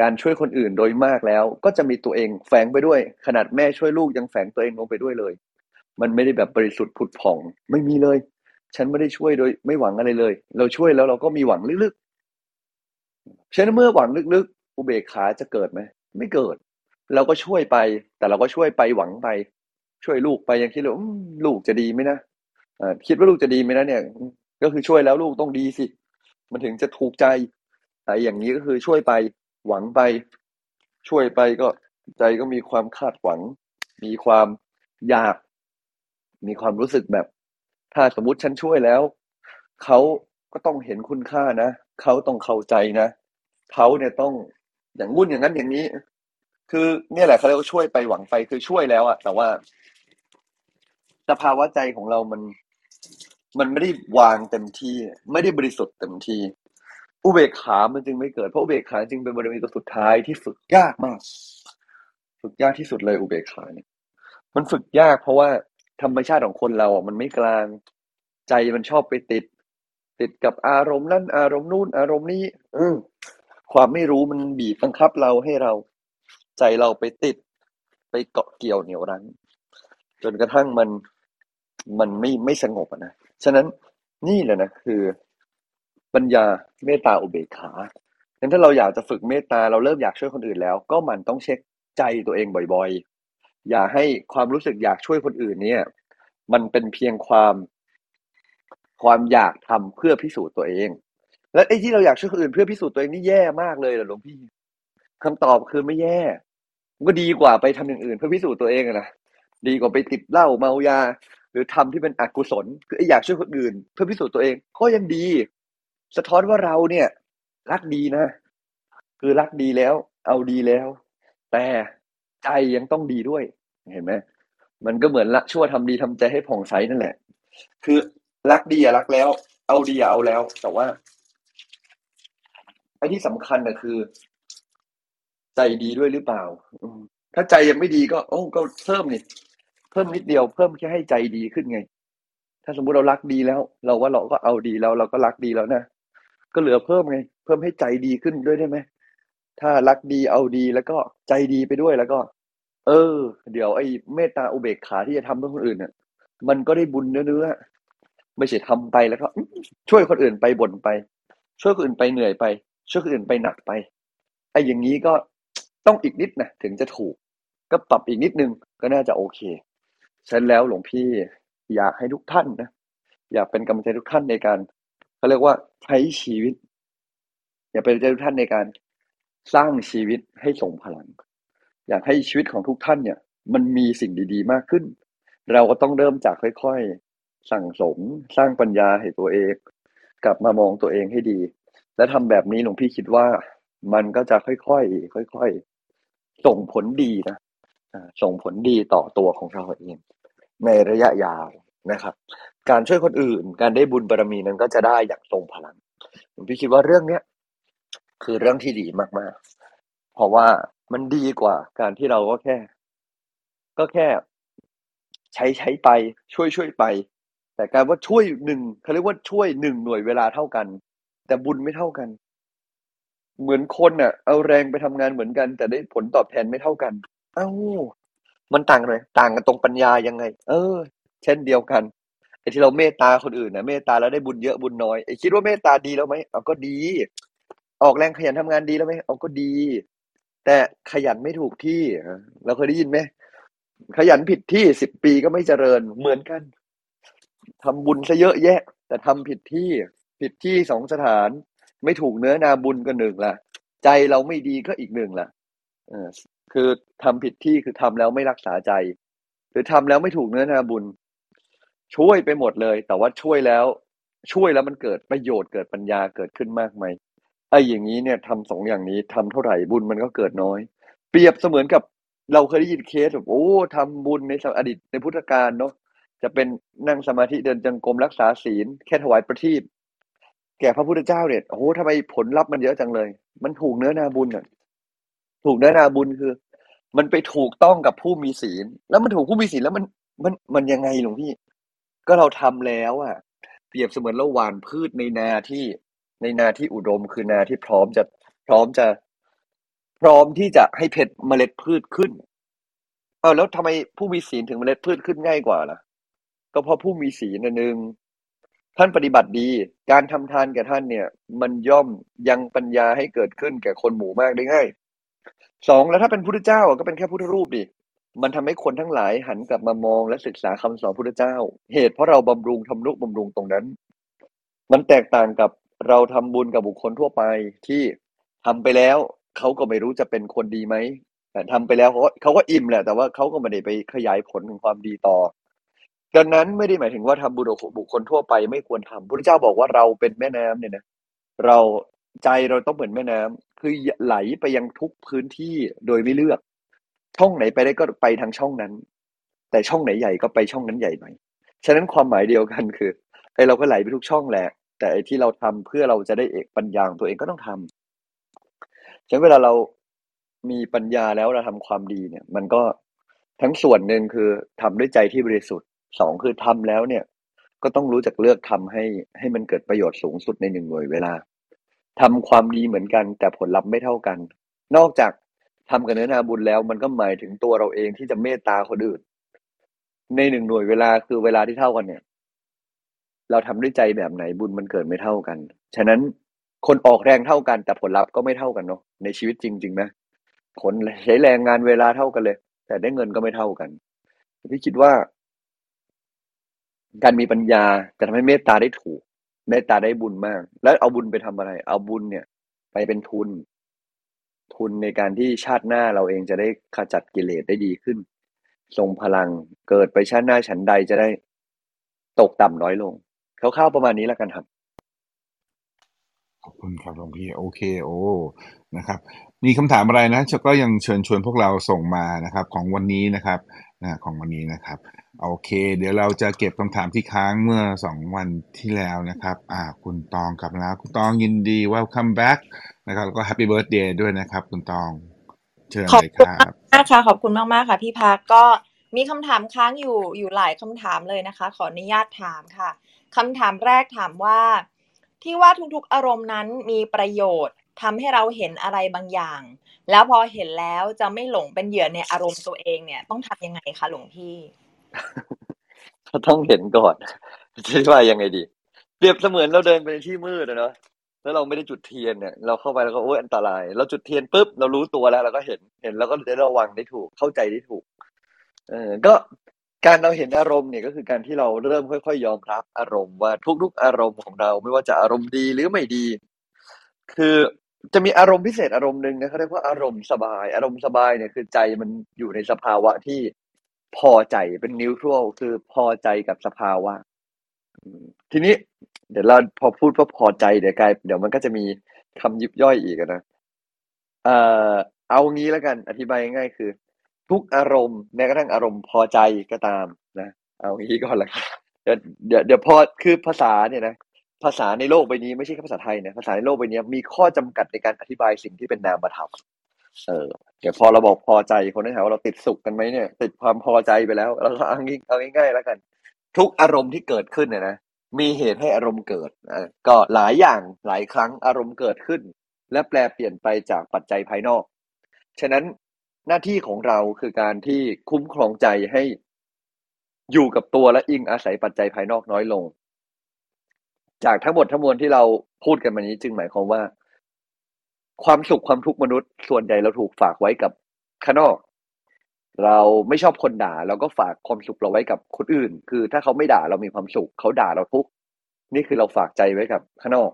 การช่วยคนอื่นโดยมากแล้ว ก็จะมีตัวเองแฝงไปด้วย ขนาดแม่ช่วยลูกยังแฝงตัวเองลงไปด้วยเลย มันไม่ได้แบบบริสุทธิ์ผุดผ่องไม่มีเลย ฉันไม่ได้ช่วยโดย ไม่หวังอะไรเลย เราช่วยแล้วเราก็มีหวังลึกๆฉะนั้นเมื่อหวังลึกๆ อุเบกขาจะเกิดไหมไม่เกิด เราก็ช่วยไป แต่เราก็ช่วยไปหวังไป ช่วยลูกไปยังคิดว่าลูกจะดีไหมนะคิดว่าลูกจะดีไหมนะเนี่ย ก็คือช่วยแล้วลูกต้องดีสิ มันถึงจะถูกใจแต่อย่างนี้ก็คือช่วยไป หวังไป ช่วยไปก็ใจก็มีความคาดหวัง มีความอยาก มีความรู้สึกแบบ ถ้าสมมติฉันช่วยแล้วเขาก็ต้องเห็นคุณค่านะเขาต้องเข้าใจนะเขาเนี่ยต้องอย่างงุ่นอย่างนั้นอย่างนี้ คือเนี่ยแหละเขาเรียกว่าช่วยไปหวังไปคือช่วยแล้วอะแต่ว่าสภาวะใจของเรามัน มันไม่ได้วางเต็มที่ ไม่ได้บริสุทธิ์เต็มที่ อุเบกขามันจึงไม่เกิดเพราะอุเบกขาจึงเป็นบารมีตัวสุดท้ายที่ฝึกยากมาก ฝึกยากที่สุดเลยอุเบกขาเนี่ย มันฝึกยากเพราะว่าธรรมชาติของคนเราอะมันไม่กลางใจมันชอบไปติด ติดกับอารมณ์นั่นอารมณ์นู่นอารมณ์นี้อืความไม่รู้มันบีบบังคับเราให้เรา ใจเราไปติด ไปเกาะเกี่ยวเหนี่ยวรั้งจนกระทั่งมันมันไม่ไม่สงบนะฉะนั้นนี่แหละนะคือ ปัญญาเมตตาอุเบกขางั้นถ้าเราอยากจะฝึกเมตตาเราเริ่มอยากช่วยคนอื่นแล้ว ก็มันต้องเช็คใจตัวเองบ่อยๆ อย่าให้ความรู้สึกอยากช่วยคนอื่นเนี่ย มันเป็นเพียงความความอยากทำเพื่อพิสูจน์ตัวเอง และไอ้ที่เราอยากช่วยคนอื่นเพื่อพิสูจน์ตัวเองนี่แย่มากเลยเหรอหลวงพี่คำตอบคือไม่แย่มันก็ดีกว่าไปทำอย่างอื่นเพื่อพิสูจน์ตัวเองนะดีกว่าไปติดเหล้าเมายา หรือทำที่เป็นอกุศลคืออยากช่วยคนอื่น เพื่อพิสูจน์ตัวเองก็ยังดี สะท้อนว่าเราเนี่ย รักดีนะ คือรักดีแล้ว เอาดีแล้ว แต่ใจยังต้องดีด้วย เห็นไหมมันก็เหมือนละชั่วทำดีทำใจให้ผ่องใสนั่นแหละ คือรักดีอะรักแล้ว เอาดีอะเอาแล้ว แต่ว่าไอ้ที่สำคัญนะคือ ใจดีด้วยหรือเปล่าถ้าใจยังไม่ดีก็ โอ้ก็เพิ่มนี่เพิ่มนิดเดียวเพิ่มแค่ให้ใจดีขึ้นไง ถ้าสมมุติเรารักดีแล้ว เราว่าเราก็เอาดีแล้ว เราก็รักดีแล้วนะ ก็เหลือเพิ่มไงเพิ่มให้ใจดีขึ้นด้วยได้ไหมถ้ารักดีเอาดีแล้วก็ใจดีไปด้วยแล้วก็ เออ เดี๋ยวไอ้เมตตาอุเบกขาที่จะทำเพื่อคนอื่นเนี่ยมันก็ได้บุญเนื้อไม่ใช่ทำไปแล้วก็ช่วยคนอื่นไปบ่นไป ช่วยคนอื่นไปเหนื่อยไป ช่วยคนอื่นไปหนักไปไอ้อย่างนี้ก็ต้องอีกนิดนะถึงจะถูก ก็ปรับอีกนิดนึงก็น่าจะโอเคฉะนั้นแล้วหลวงพี่อยากให้ทุกท่านนะอยากเป็นกำลังใจทุกท่านในการ เขาเรียกว่าใช้ชีวิต อยากเป็นกำลังใจทุกท่านในการสร้างชีวิตให้ส่งพลัง อยากให้ชีวิตของทุกท่านเนี่ย มันมีสิ่งดี ๆ มากขึ้น เราก็ต้องเริ่มจากค่อยๆ สั่งสม สร้างปัญญาให้ตัวเอง กลับมามองตัวเองให้ดี และทำแบบนี้หลวงพี่คิดว่ามันก็จะค่อยๆค่อยๆส่งผลดีนะส่งผลดีต่อตัวของเราเอง ในระยะยาวนะครับ การช่วยคนอื่น การได้บุญบารมีนั้นก็จะได้อย่างทรงพลังผมพี่คิดว่าเรื่องเนี้ยคือเรื่องที่ดีมากๆ เพราะว่ามันดีกว่า การที่เราก็แค่ ก็แค่ ใช้ใช้ไป ช่วยช่วยไป แต่การว่าช่วยหนึ่งเขาเรียกว่าช่วยหนึ่งหน่วยเวลาเท่ากัน แต่บุญไม่เท่ากัน เหมือนคนอะ เอาแรงไปทำงานเหมือนกัน แต่ได้ผลตอบแทนไม่เท่ากัน เอ้ามันต่างเลย ต่างกันตรงปัญญายังไง เออ เช่นเดียวกัน ไอ้ที่เราเมตตาคนอื่นนะเมตตาแล้วได้บุญเยอะบุญน้อยไอ้คิดว่าเมตตาดีแล้วไหมเอาก็ดี ออกแรงขยันทำงานดีแล้วไหมเอาก็ดี แต่ขยันไม่ถูกที่เราเคยได้ยินไหมขยันผิดที่สิบปีก็ไม่เจริญเหมือนกันทำบุญซะเยอะแยะ แต่ทำผิดที่ผิดที่สองสถาน ไม่ถูกเนื้อนาบุญก็หนึ่งละใจเราไม่ดีก็อีกหนึ่งละเออคือทำผิดที่คือทำแล้วไม่รักษาใจ หรือทำแล้วไม่ถูกเนื้อนาบุญ ช่วยไปหมดเลย แต่ว่าช่วยแล้ว ช่วยแล้วมันเกิดประโยชน์เกิดปัญญาเกิดขึ้นมากไหมไอ้อย่างนี้เนี่ยทำสองอย่างนี้ทำเท่าไหร่บุญมันก็เกิดน้อย เปรียบเสมือนกับเราเคยได้ยินเคสแบบโอ้ทำบุญในอดีตในพุทธกาลเนาะจะเป็นนั่งสมาธิเดินจงกรมรักษาศีล แค่ถวายประทีปแก่พระพุทธเจ้าเนี่ยโอ้ทำไมผลลัพธ์มันเยอะจังเลย มันถูกเนื้อนาบุญอะถูกเนื้อนาบุญคือ มันไปถูกต้องกับผู้มีศีล แล้วมันถูกผู้มีศีลแล้วมันมันมันยังไงหลวงพี่ ก็เราทำแล้วอะเปรียบเสมือนเราหว่านพืชในนาที่ในนาที่อุดมคือนาที่พร้อมจะพร้อมจะ พร้อมที่จะให้เพชรเมล็ดพืชขึ้น เออแล้วทำไมผู้มีศีลถึงเมล็ดพืชขึ้นง่ายกว่าล่ะ ก็เพราะผู้มีศีลนหนึ่งท่านปฏิบัติดี การทำทานแก่ท่านเนี่ย มันย่อมยังปัญญาให้เกิดขึ้นแก่คนหมู่มากได้ง่ายสองแล้วถ้าเป็นพุทธเจ้าก็เป็นแค่พุทธรูปดิ มันทำให้คนทั้งหลายหันกลับมามองและศึกษาคำสอนพุทธเจ้า เหตุเพราะเราบำรุงทำนุบำรุงตรงนั้น มันแตกต่างกับเราทำบุญกับบุคคลทั่วไปที่ทำไปแล้วเขาก็ไม่รู้จะเป็นคนดีไหมแต่ทำไปแล้วเขาเขาก็อิ่มแหละ แต่ว่าเขาก็ไม่ได้ไปขยายผลของความดีต่อ ดังนั้นไม่ได้หมายถึงว่าทำบุญกับบุคคลทั่วไปไม่ควรทำพระเจ้าบอกว่าเราเป็นแม่น้ำเนี่ยนะเราใจเราต้องเหมือนแม่น้ำคือไหลไปยังทุกพื้นที่โดยไม่เลือก ช่องไหนไปได้ก็ไปทางช่องนั้น แต่ช่องไหนใหญ่ก็ไปช่องนั้นใหญ่หน่อยฉะนั้นความหมายเดียวกันคือไอเราก็ไหลไปทุกช่องแหละ แต่ไอที่เราทำเพื่อเราจะได้เอกปัญญาองตัวเองก็ต้องทำฉะนั้นเวลาเรามีปัญญาแล้วเราทำความดีเนี่ย มันก็ทั้งส่วนหนึ่งคือทำด้วยใจที่บริสุทธิ์สองคือทำแล้วเนี่ย ก็ต้องรู้จักเลือกทำให้ให้มันเกิดประโยชน์สูงสุดในหนึ่งหน่วยเวลาทำความดีเหมือนกัน แต่ผลลัพธ์ไม่เท่ากัน นอกจาก ทำกับเนื้อนาบุญแล้ว มันก็หมายถึงตัวเราเองที่จะเมตตาคนอื่น ในหนึ่งหน่วยเวลาคือเวลาที่เท่ากันเนี่ย เราทำด้วยใจแบบไหนบุญมันเกิดไม่เท่ากัน ฉะนั้นคนออกแรงเท่ากันแต่ผลลัพธ์ก็ไม่เท่ากันเนาะในชีวิตจริงๆไหมคนใช้แรงงานเวลาเท่ากันเลย แต่ได้เงินก็ไม่เท่ากันพี่คิดว่า การมีปัญญาจะทำให้เมตตาได้ถูก เมตตาได้บุญมาก แล้วเอาบุญไปทำอะไร เอาบุญเนี่ย ไปเป็นทุน ทุนในการที่ชาติหน้าเราเองจะได้ขจัดกิเลสได้ดีขึ้น ทรงพลังเกิดไปชาติหน้าฉันใดจะได้ตกต่ำน้อยลงคร่าวๆประมาณนี้แล้วกันครับขอบคุณครับหลวงพี่โอเคโอ้นะครับ มีคำถามอะไรนะก็ยังเชิญชวนพวกเราส่งมานะครับ ของวันนี้นะครับนะของวันนี้นะครับโอเค เดี๋ยวเราจะเก็บคำถามที่ค้างเมื่อสองวันที่แล้วนะครับ อ่าคุณตองกลับแล้วคุณตองยินดี welcome back นะครับแล้วก็ happy birthday ด้วยนะครับ คุณตอง เชิญเลยครับมากค่ะขอบคุณมากมากค่ะ พี่พักก็มีคำถามค้างอยู่อยู่หลายคำถามเลยนะคะ ขออนุญาตถามค่ะคำถามแรกถามว่า ที่ว่าทุกๆอารมณ์นั้นมีประโยชน์ทำให้เราเห็นอะไรบางอย่าง แล้วพอเห็นแล้วจะไม่หลงเป็นเหยื่อในอารมณ์ตัวเองเนี่ย ต้องทำยังไงคะหลวงพี่ก็ต้องเห็นก่อนคิดว่ายังไงดี เปรียบเสมือนเราเดินไปในที่มืดนะเนาะ แล้วเราไม่ได้จุดเทียนเนี่ยเราเข้าไปแล้วก็โอ้ยอันตราย เราจุดเทียนปุ๊บเรารู้ตัวแล้วเราก็เห็นเห็นแล้วก็ได้ระวังได้ถูกเข้าใจได้ถูก เออก็การเราเห็นอารมณ์เนี่ยก็คือการที่เราเริ่มค่อยๆยอมรับอารมณ์ว่าทุกๆ อารมณ์ของเราไม่ว่าจะอารมณ์ดีหรือไม่ดี คือจะมีอารมณ์พิเศษอารมณ์หนึ่งนะเขาเรียกว่าอารมณ์สบาย อารมณ์สบายเนี่ยคือใจมันอยู่ในสภาวะที่พอใจเป็นนิวทรัลคือพอใจกับสภาวะทีนี้ เดี๋ยวเราพอพูดว่าพอใจเดี๋ยวกลายเดี๋ยวมันก็จะมีคำยิบย่อยอีกนะเอ่อเอางี้แล้วกัน อธิบายง่ายๆคือ ทุกอารมณ์แม้กระทั่งอารมณ์พอใจก็ตามนะ เอางี้ก่อนละกันเดี๋ยวเดี๋ยวเดี๋ยวพอคือภาษาเนี่ยนะภาษาในโลกใบนี้ไม่ใช่แค่ภาษาไทยนะภาษาในโลกใบนี้มีข้อจำกัดในการอธิบายสิ่งที่เป็นนามธรรมเออเดี๋ยวพอเราบอกพอใจคนที่ถามว่าเราติดสุขกันไหมเนี่ย ติดความพอใจไปแล้วเราก็เอางี้เอาง่ายๆแล้วกัน ทุกอารมณ์ที่เกิดขึ้นเนี่ยนะ มีเหตุให้อารมณ์เกิดก็หลายอย่างหลายครั้งอารมณ์เกิดขึ้น และแปลเปลี่ยนไปจากปัจจัยภายนอก ฉะนั้นหน้าที่ของเราคือการที่คุ้มครองใจให้อยู่กับตัวและอิงอาศัยปัจจัยภายนอกน้อยลง จากทั้งหมดทั้งมวลที่เราพูดกันมานี้จึงหมายความว่า ความสุขความทุกข์มนุษย์ส่วนใหญ่เราถูกฝากไว้กับข้างนอก เราไม่ชอบคนด่าเราก็ฝากความสุขเราไว้กับคนอื่น คือถ้าเขาไม่ด่าเรามีความสุขเขาด่าเราทุกนี่คือเราฝากใจไว้กับข้างนอก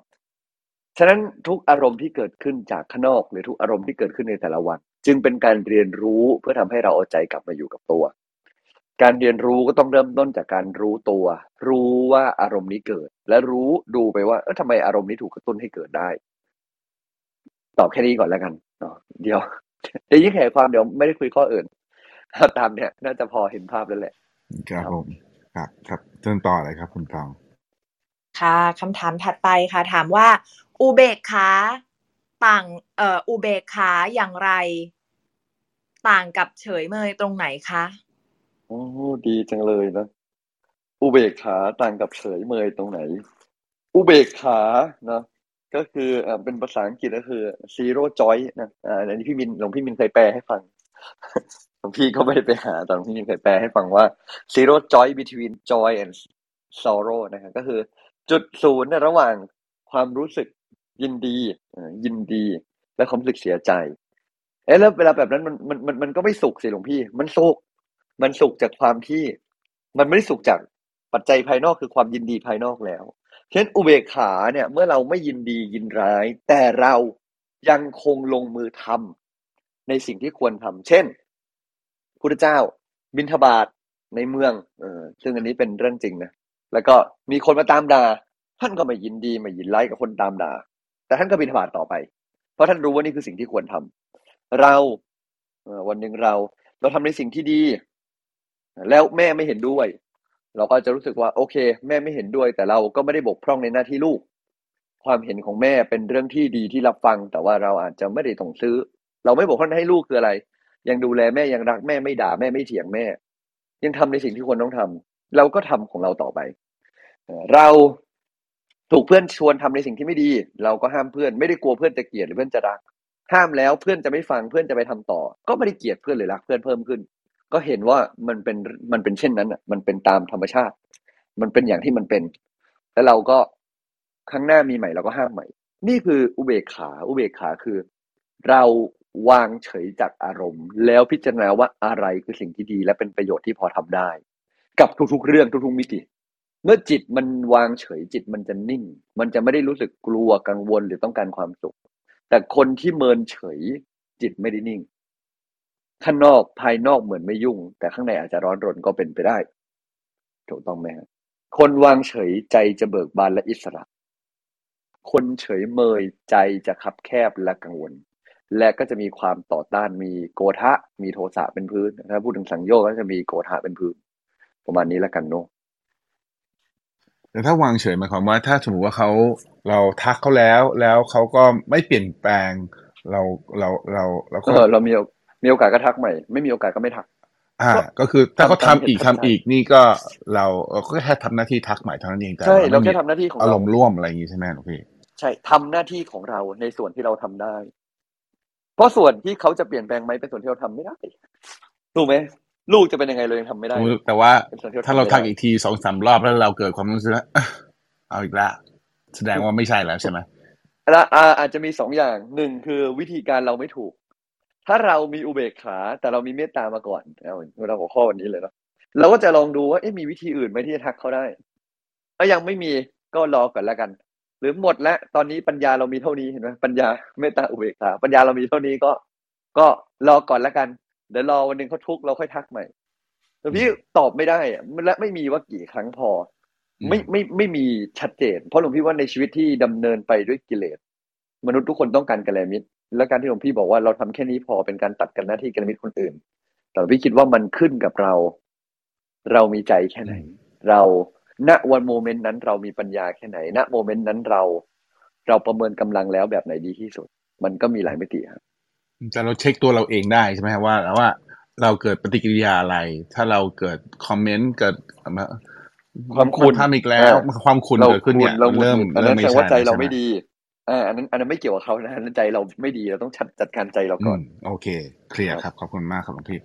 ฉะนั้นทุกอารมณ์ที่เกิดขึ้นจากข้างนอก หรือทุกอารมณ์ที่เกิดขึ้นในแต่ละวัน จึงเป็นการเรียนรู้เพื่อทำให้เราเอาใจกลับมาอยู่กับตัว การเรียนรู้ก็ต้องเริ่มต้นจากการรู้ตัว รู้ว่าอารมณ์นี้เกิด และรู้ดูไปว่าเออทำไมอารมณ์นี้ถูกกระตุ้นให้เกิดได้ ตอบแค่นี้ก่อนแล้วกันเนาะเดี๋ยวเดี๋ยวยิ่งแขยความเดี๋ยวไม่ได้คุยข้ออื่น ตามเนี่ยน่าจะพอเห็นภาพแล้วแหละ ครับผมครับครับเชิญต่อเลยครับคุณตองค่ะคำถามถัดไปค่ะ ถามว่าอุเบกขาต่างเอ่ออุเบกขาอย่างไร ต่างกับเฉยเมยตรงไหนคะโอ้ดีจังเลยนะอุเบกขาต่างกับเฉยเมยตรงไหน อุเบกขาเนาะก็คืออ่าเป็นภาษาอังกฤษก็คือ zero joy นะอ่าอันนี้พี่มินหลวงพี่มินเคยแปลให้ฟัง หลวงพี่ก็ไม่ได้ไปหาแต่หลวงพี่มินเคยแปลให้ฟังว่า zero joy between joy and sorrow นะครับก็คือจุดศูนย์ในระหว่างความรู้สึกยินดียินดี และความรู้สึกเสียใจ เอ๊ะแล้วเวลาแบบนั้นมันมันมันมันก็ไม่สุขสิหลวงพี่ มันสุขมันสุขจากความที่ มันไม่ได้สุขจากปัจจัยภายนอกคือความยินดีภายนอกแล้ว เช่นอุเบกขาเนี่ย เมื่อเราไม่ยินดียินร้าย แต่เรายังคงลงมือทำในสิ่งที่ควรทำเช่น พุทธเจ้า บิณฑบาตในเมืองเออซึ่งอันนี้เป็นเรื่องจริงนะแล้วก็มีคนมาตามด่าท่านก็ไม่ยินดีไม่ยินไล่กับคนตามด่า แต่ท่านก็บิณฑบาตต่อไป เพราะท่านรู้ว่านี่คือสิ่งที่ควรทำเราวันหนึ่งเราเราทำในสิ่งที่ดี แล้วแม่ไม่เห็นด้วย เราก็จะรู้สึกว่าโอเค แม่ไม่เห็นด้วย แต่เราก็ไม่ได้บกพร่องในหน้าที่ลูก ความเห็นของแม่เป็นเรื่องที่ดีที่รับฟัง แต่ว่าเราอาจจะไม่ได้ต้องซื้อ เราไม่บกพร่องให้ลูกคืออะไร ยังดูแลแม่ยังรักแม่ไม่ด่าแม่ไม่เถียงแม่ ยังทำในสิ่งที่ควรต้องทำเราก็ทำของเราต่อไป เราถูกเพื่อนชวนทำในสิ่งที่ไม่ดี เราก็ห้ามเพื่อนไม่ได้กลัวเพื่อนจะเกลียดหรือเพื่อนจะรัก ห้ามแล้วเพื่อนจะไม่ฟังเพื่อนจะไปทำต่อ ก็ไม่ได้เกลียดเพื่อนหรือรักเพื่อนเพิ่มขึ้น ก็เห็นว่ามันเป็นมันเป็นเช่นนั้นอะ มันเป็นตามธรรมชาติ มันเป็นอย่างที่มันเป็น แล้วเราก็ครั้งหน้ามีใหม่เราก็ห้ามใหม่ นี่คืออุเบกขา อุเบกขาคือ เรา วางเฉยจากอารมณ์ แล้วพิจารณาว่าอะไรคือสิ่งที่ดี และเป็นประโยชน์ที่พอทำได้ กับทุกๆเรื่องทุกๆมิติ เมื่อจิตมันวางเฉยจิตมันจะนิ่ง มันจะไม่ได้รู้สึกกลัวกังวลหรือต้องการความสุข แต่คนที่เมินเฉยจิตไม่ได้นิ่ง ข้างนอกภายนอกเหมือนไม่ยุ่ง แต่ข้างในอาจจะร้อนรนก็เป็นไปได้ถูกต้องไหมครับคนวางเฉยใจจะเบิกบานและอิสระ คนเฉยเมยใจจะคับแคบและกังวล และก็จะมีความต่อต้านมีโกทะมีโทสะเป็นพื้นถ้าพูดถึงสังโยชน์ก็จะมีโกทะเป็นพื้น ประมาณนี้แล้วกันเนาะแต่ถ้าวางเฉยหมายความว่า ถ้าสมมติว่าเขาเราทักเขาแล้วแล้วเขาก็ไม่เปลี่ยนแปลง เราเราเราเราก็เรามีมีโอกาสก็ทักใหม่ ไม่มีโอกาสก็ไม่ทัก อ่า ก็คือถ้าเขาทาอีกทำอีกนี่ก็เราก็แค่ทำหน้าที่ทักใหม่เท่านั้นเองแต่ใช่เราแค่ทำหน้าที่ของอารมณ์ร่วมอะไรอย่างนี้ใช่ไหมหลวงพี่ใช่ทำหน้าที่ของเราในส่วนที่เราทำได้ เพราะส่วนที่เขาจะเปลี่ยนแปลงไหมเป็นส่วนที่เราทำไม่ได้ถูกไหมลูกจะเป็นยังไงเรายังทำไม่ได้ แต่ว่าถ้าเราทักอีกทีสองสามรอบแล้วเราเกิดความรู้สึกว่าเอาอีกแล้วแสดงว่าไม่ใช่แล้วใช่ไหมละอ่าอาจจะมีสองอย่างหนึ่งคือวิธีการเราไม่ถูก ถ้าเรามีอุเบกขา แต่เรามีเมตตามาก่อนเอาเราหัวข้อวันนี้เลยเนาะเราก็จะลองดูว่าเอ๊ะมีวิธีอื่นไหมที่จะทักเขาได้ถ้ายังไม่มีก็รอก่อนแล้วกัน หรือหมดแล้วตอนนี้ปัญญาเรามีเท่านี้เห็นไหมปัญญาเมตตาอุเบกขาปัญญาเรามีเท่านี้ก็ ก็รอก่อนแล้วกัน เดี๋ยวรอวันหนึ่งเขาทุกข์เราค่อยทักใหม่แต่พี่ตอบไม่ได้อะและไม่มีว่ากี่ครั้งพอ ไม่ไม่ไม่มีชัดเจน เพราะหลวงพี่ว่าในชีวิตที่ดำเนินไปด้วยกิเลสมนุษย์ทุกคนต้องการกัลยาณมิตร และการที่หลวงพี่บอกว่าเราทำแค่นี้พอเป็นการตัดกันหน้าที่กัลยาณมิตรคนอื่น แต่หลวงพี่คิดว่ามันขึ้นกับเรา เรามีใจแค่ไหน เรา ณวัน moment นั้นเรามีปัญญาแค่ไหน ณ moment นั้นเรา เราประเมินกำลังแล้วแบบไหนดีที่สุด มันก็มีหลายมิติครับแต่เราเช็คตัวเราเองได้ใช่ไหมครับว่าว่าเราเกิดปฏิกิริยาอะไร ถ้าเราเกิด comment เกิดความขุ่นทำอีกแล้ว ความขุ่นเราเกิดขึ้นเนี่ยเราหงุดเริ่มหงิดอันเริ่นั้มนไม่แสดงใช่ว่าใจเราใช่หไม่ดีอ่าอันนั้นอันนั้นไม่เกี่ยวกับเขานะอันนั้นใจเราไม่ดีเราต้องจัดจัดการใจเราก่อนมโอเค clear ครับ ขอบคุณมากครับหลวงพี่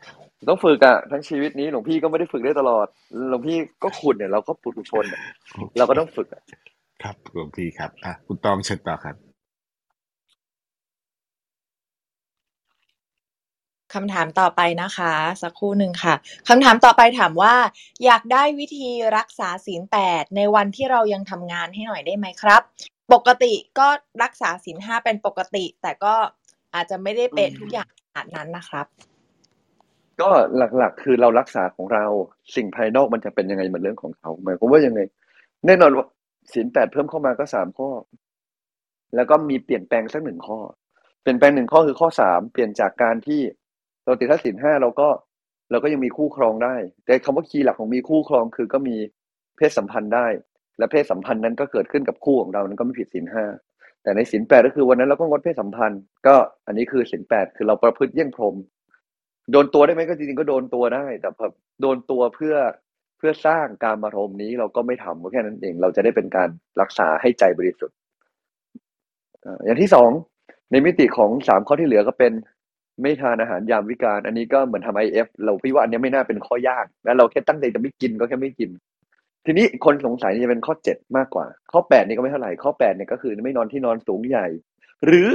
ต้องฝึกอะทั้งชีวิตนี้หลวงพี่ก็ไม่ได้ฝึกได้ตลอดหลวงพี่ก็ขุดเนี่ยเราก็ปุถุชนอะเราก็ต้องฝึกอะครับหลวงพี่ครับอะคุณตองเชิญต่อครับคำถามต่อไปนะคะ สักครู่หนึ่งค่ะคำถามต่อไปถามว่า อยากได้วิธีรักษาศีลแปดในวันที่เรายังทำงานให้หน่อยได้ไหมครับ ปกติก็รักษาศีลห้าเป็นปกติ แต่ก็อาจจะไม่ได้เป็นทุกอย่างขนาดนั้นนะครับ ก็หลักๆ คือเรารักษาของเราสิ่งภายนอกมันจะเป็นยังไงมันเรื่องของเขาหมายความว่ายังไง แน่นอนว่าศีลแปดเพิ่มเข้ามาก็สามข้อ แล้วก็มีเปลี่ยนแปลงสักหนึ่งข้อ เปลี่ยนแปลงหนึ่งข้อคือข้อสามเปลี่ยนจากการที่เราติดทัศีลห้าเราก็เราก็ยังมีคู่ครองได้ แต่คำว่าคีย์หลักของมีคู่ครองคือก็มีเพศสัมพันธ์ได้ และเพศสัมพันธ์นั้นก็เกิดขึ้นกับคู่ของเรานั้นก็ไม่ผิดศีลห้าแต่ในศีลแปดก็คือวันนั้นเราก็งดเพศสัมพันธ์ ก็อันนี้คือศีลแปดคือเราประพฤติเยี่ยงพรหม โดนตัวได้ไหมก็จริงๆก็โดนตัวได้ แต่แบบโดนตัวเพื่อเพื่อสร้างการมารมณ์นี้เราก็ไม่ทำแค่นั้นเอง เราจะได้เป็นการรักษาให้ใจบริสุทธิ์อย่างที่สองในมิติของสามข้อที่เหลือก็เป็นไม่ทานอาหารยามวิกาลอันนี้ก็เหมือนทำไอเอฟเราพี่ว่าอันนี้ไม่น่าเป็นข้อยากแล้วเราแค่ตั้งใจจะไม่กินก็แค่ไม่กิน ทีนี้คนสงสัยจะเป็นข้อเจ็ดมากกว่า ข้อแปดนี่ก็ไม่เท่าไหร่ข้อแปดเนี่ยก็คือไม่นอนที่นอนสูงใหญ่ หรือ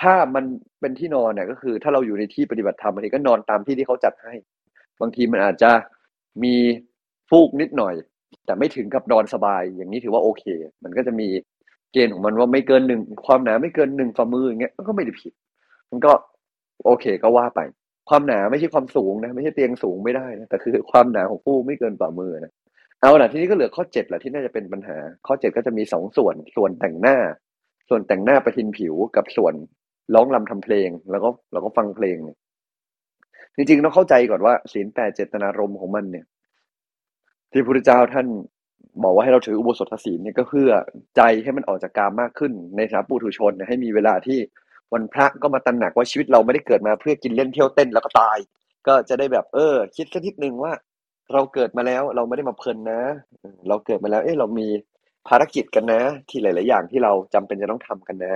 ถ้ามันเป็นที่นอนเนี่ยก็คือ ถ้าเราอยู่ในที่ปฏิบัติธรรมบางทีก็นอนตามที่ที่เขาจัดให้ บางทีมันอาจจะมีฟูกนิดหน่อย แต่ไม่ถึงกับนอนสบาย อย่างนี้ถือว่าโอเค มันก็จะมีเกณฑ์ของมันว่าไม่เกินหนึ่งความหนาไม่เกินหนึ่งฝ่ามืออย่างเงี้ยก็ไม่ได้ผิด มันก็โอเคก็ว่าไป ความหนาไม่ใช่ความสูงนะไม่ใช่เตียงสูงไม่ได้นะแต่คือความหนาของฟูกไม่เกินฝ่ามือนะเอาล่ะทีนี้ก็เหลือข้อเจ็ดแหละที่น่าจะเป็นปัญหา ข้อเจ็ดก็จะมีสองส่วนส่วนแต่งหน้า ส่วนแต่งหน้าประทินผิวกับส่วน ร้องรำทำเพลง แล้วก็แล้วก็ฟังเพลงเนี่ยจริงๆต้องเข้าใจก่อนว่าศีลแปดเจตนารมณ์ของมันเนี่ย ที่พระพุทธเจ้าท่านบอกว่าให้เราถืออุโบสถศีลเนี่ยก็เพื่อใจให้มันออกจากกามมากขึ้น ในฐาปุถุชนเนี่ยให้มีเวลาที่วันพระก็มาตระหนักว่าชีวิตเราไม่ได้เกิดมาเพื่อกินเล่นเที่ยวเต้นแล้วก็ตาย ก็จะได้แบบเออ คิดสักนิดนึงว่า เราเกิดมาแล้วเราไม่ได้มาเพลินนะ เราเกิดมาแล้ว เอ้เรามีภารกิจกันนะ ที่หลาย ๆ อย่างที่เราจำเป็นจะต้องทำกันนะ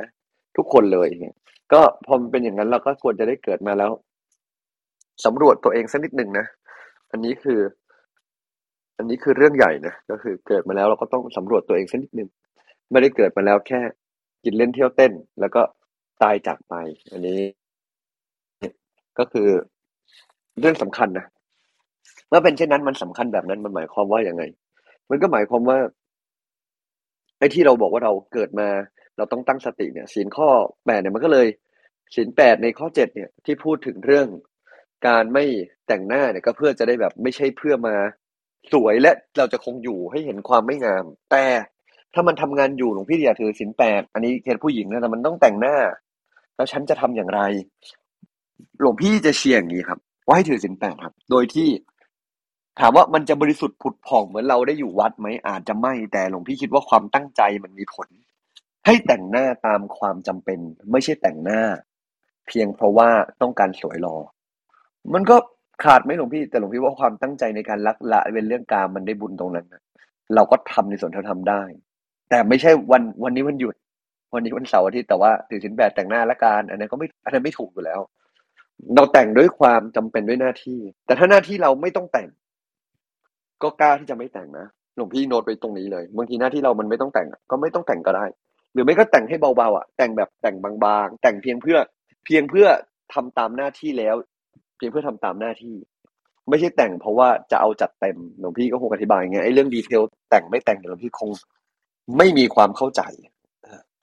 ทุกคนเลยเนี่ยก็พอมันเป็นอย่างนั้นเราก็ควรจะได้เกิดมาแล้วสำรวจตัวเองสักนิดหนึ่งนะอันนี้คือ อันนี้คือเรื่องใหญ่นะก็คือเกิดมาแล้วเราก็ต้องสำรวจตัวเองสักนิดหนึ่งไม่ได้เกิดมาแล้วแค่กินเล่นเที่ยวเต้น แล้วก็ตายจากไป อันนี้ ก็คือเรื่องสำคัญนะเมื่อเป็นเช่นนั้นมันสำคัญแบบนั้นมันหมายความว่าอย่างไง มันก็หมายความว่าไอ้ที่เราบอกว่าเราเกิดมา เราต้องตั้งสติเนี่ยศีลข้อแปดเนี่ยมันก็เลยศีลแปดในข้อเจ็ดเนี่ยที่พูดถึงเรื่อง การไม่แต่งหน้าเนี่ยก็เพื่อจะได้แบบไม่ใช่เพื่อมาสวยและเราจะคงอยู่ให้เห็นความไม่งาม แต่ถ้ามันทำงานอยู่หลวงพี่เดียถือศีลแปดอันนี้เคสผู้หญิงนะแต่มันต้องแต่งหน้า แล้วฉันจะทำอย่างไร หลวงพี่จะเชียร์อย่างนี้ครับ ว่าให้ถือศีลแปดครับ โดยที่ ถามว่ามันจะบริสุทธิ์ผุดผ่องเหมือนเราได้อยู่วัดไหมอาจจะไม่แต่หลวงพี่คิดว่าความตั้งใจมันมีผล ให้แต่งหน้าตามความจำเป็น ไม่ใช่แต่งหน้า เพียงเพราะว่าต้องการสวยรอมันก็ขาดไหมหลวงพี่แต่หลวงพี่ว่าความตั้งใจในการลักละเป็นเรื่องการมันได้บุญตรงนั้นนะเราก็ทำในส่วนที่เราทำได้ แต่ไม่ใช่วันวันนี้วันหยุด วันนี้วันเสาร์อาทิตย์แต่ว่าถือศีลแปดแต่งหน้าละกันอันนั้นก็ไม่อันนั้นไม่ถูกอยู่แล้ว เราแต่งด้วยความจำเป็นด้วยหน้าที่ แต่ถ้าหน้าที่เราไม่ต้องแต่ง ก็กล้าที่จะไม่แต่งนะหลวงพี่โน้ตไปตรงนี้เลยบางทีหน้าที่เรามันไม่ต้องแต่งก็ไม่ต้องแต่งก็ได้ หรือไม่ก็แต่งให้เบาๆอะแต่งแบบแต่งบางๆ แต่งเพียงเพื่อเพียงเพื่อทำตามหน้าที่แล้ว เพียงเพื่อทำตามหน้าที่ ไม่ใช่แต่งเพราะว่าจะเอาจัดเต็มหลวงพี่ก็คงอธิบายอย่างไอ้เรื่องดีเทลแต่งไม่แต่งหลวงพี่คงไม่มีความเข้าใจ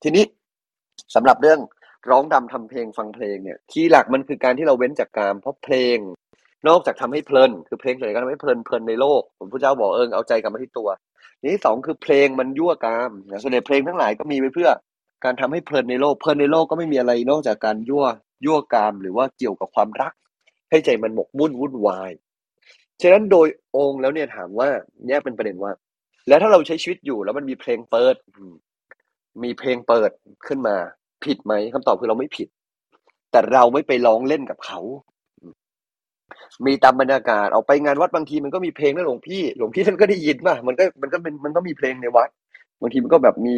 ทีนี้สำหรับเรื่องร้องดำทำเพลงฟังเพลงเนี่ยที่หลักมันคือการที่เราเว้นจากการเพราะเพลง นอกจากทำให้เพลิน คือเพลงส่วนใหญ่ก็ทำให้เพลินเพลินในโลกผมพระเจ้าบอกเออเอาใจกลับมาที่ตัว นี่สองคือเพลงมันยั่วกามส่วนใหญ่เพลงทั้งหลายก็มีไว้เพื่อ การทำให้เพลินในโลกเพลินในโลกก็ไม่มีอะไรนอกจากการยั่วยั่วกามหรือว่าเกี่ยวกับความรัก ให้ใจมันหมกมุ่นวุ่นวายฉะนั้นโดยองค์แล้วเนี่ยถามว่าเนี่ยเป็นประเด็นว่า แล้วถ้าเราใช้ชีวิตอยู่แล้วมันมีเพลงเปิด มีเพลงเปิดขึ้นมา ผิดไหมคำตอบคือเราไม่ผิด แต่เราไม่ไปร้องเล่นกับเขา มีตามบรรยากาศออกไปงานวัดบางทีมันก็มีเพลงนะหลวงพี่หลวงพี่ท่านก็ได้ยินป่ะมันก็มันก็เป็นมันก็มีเพลงในวัด บางทีมันก็แบบมี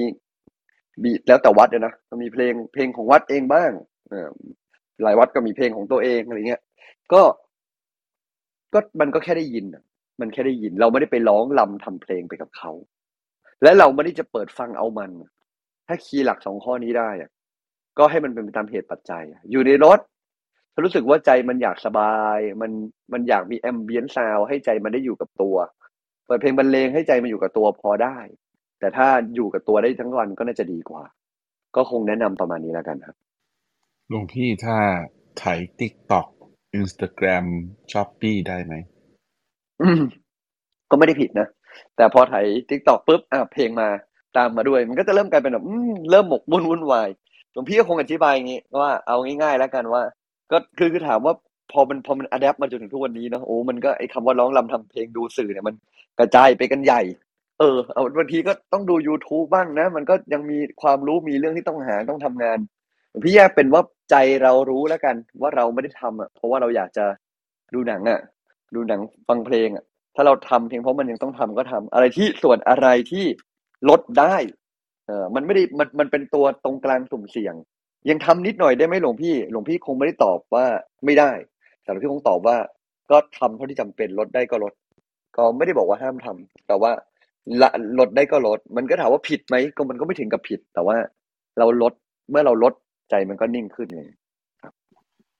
บีแล้วแต่วัดเลยนะมันมีเพลงเพลงของวัดเองบ้างอหลายวัดก็มีเพลงของตัวเองอะไรเงี้ย ก็ก็มันก็แค่ได้ยินมันแค่ได้ยิน เราไม่ได้ไปร้องลำทำเพลงไปกับเขา และเราไม่ได้จะเปิดฟังเอามัน ถ้าคีย์หลักสองข้อนี้ได้อะก็ให้มันเป็นไปตามเหตุปัจจัย อยู่ในรถ รู้สึกว่าใจมันอยากสบาย มันมันอยากมีแอมเบียนซาวให้ใจมันได้อยู่กับตัวเปิดเพลงบรรเลงให้ใจมันอยู่กับตัวพอได้ แต่ถ้าอยู่กับตัวได้ทั้งวันก็น่าจะดีกว่า ก็คงแนะนำประมาณนี้แล้วกันครับหลวงพี่ถ้าถ่าย TikTok Instagram Shopee ได้ไหมก็ไม่ได้ผิดนะ แต่พอถ่าย TikTok ปุ๊บอะเพลงมาตามมาด้วย มันก็จะเริ่มกลายเป็นแบบเริ่มหมกมุ่นวุ่นวายหลวงพี่ก็คงอธิบายอย่างนี้ว่าเอาง่ายๆแล้วกันว่า ก็คือคือถามว่าพอมันพอมันอัดแอปมาจนถึงทุกวันนี้เนาะโอ้มันก็ไอ้คาว่าร้องรำทำเพลงดูสื่อเนี่ยมันกระจายไปกันใหญ่ เออเอาบางทีก็ต้องดู youtube บ้างนะ มันก็ยังมีความรู้มีเรื่องที่ต้องหาต้องทำงาน พี่แยกเป็นว่าใจเรารู้แล้วกัน ว่าเราไม่ได้ทำอะเพราะว่าเราอยากจะดูหนังอะ ดูหนังฟังเพลงอะ ถ้าเราทำเพียงเพราะมันยังต้องทำก็ทำอะไรที่ส่วนอะไรที่ลดได้เออมันไม่ได้มันมันเป็นตัวตรงกลางสุ่มเสี่ยง ยังทำนิดหน่อยได้ไหมหลวงพี่ หลวงพี่คงไม่ได้ตอบว่าไม่ได้ แต่หลวงพี่คงตอบว่า ก็ทำเท่าที่จำเป็นลดได้ก็ลด ก็ไม่ได้บอกว่าห้ามทำแต่ว่าละลดได้ก็ลด มันก็ถามว่าผิดไหมก็มันก็ไม่ถึงกับผิด แต่ว่าเราลดเมื่อเราลดใจมันก็นิ่งขึ้นเลย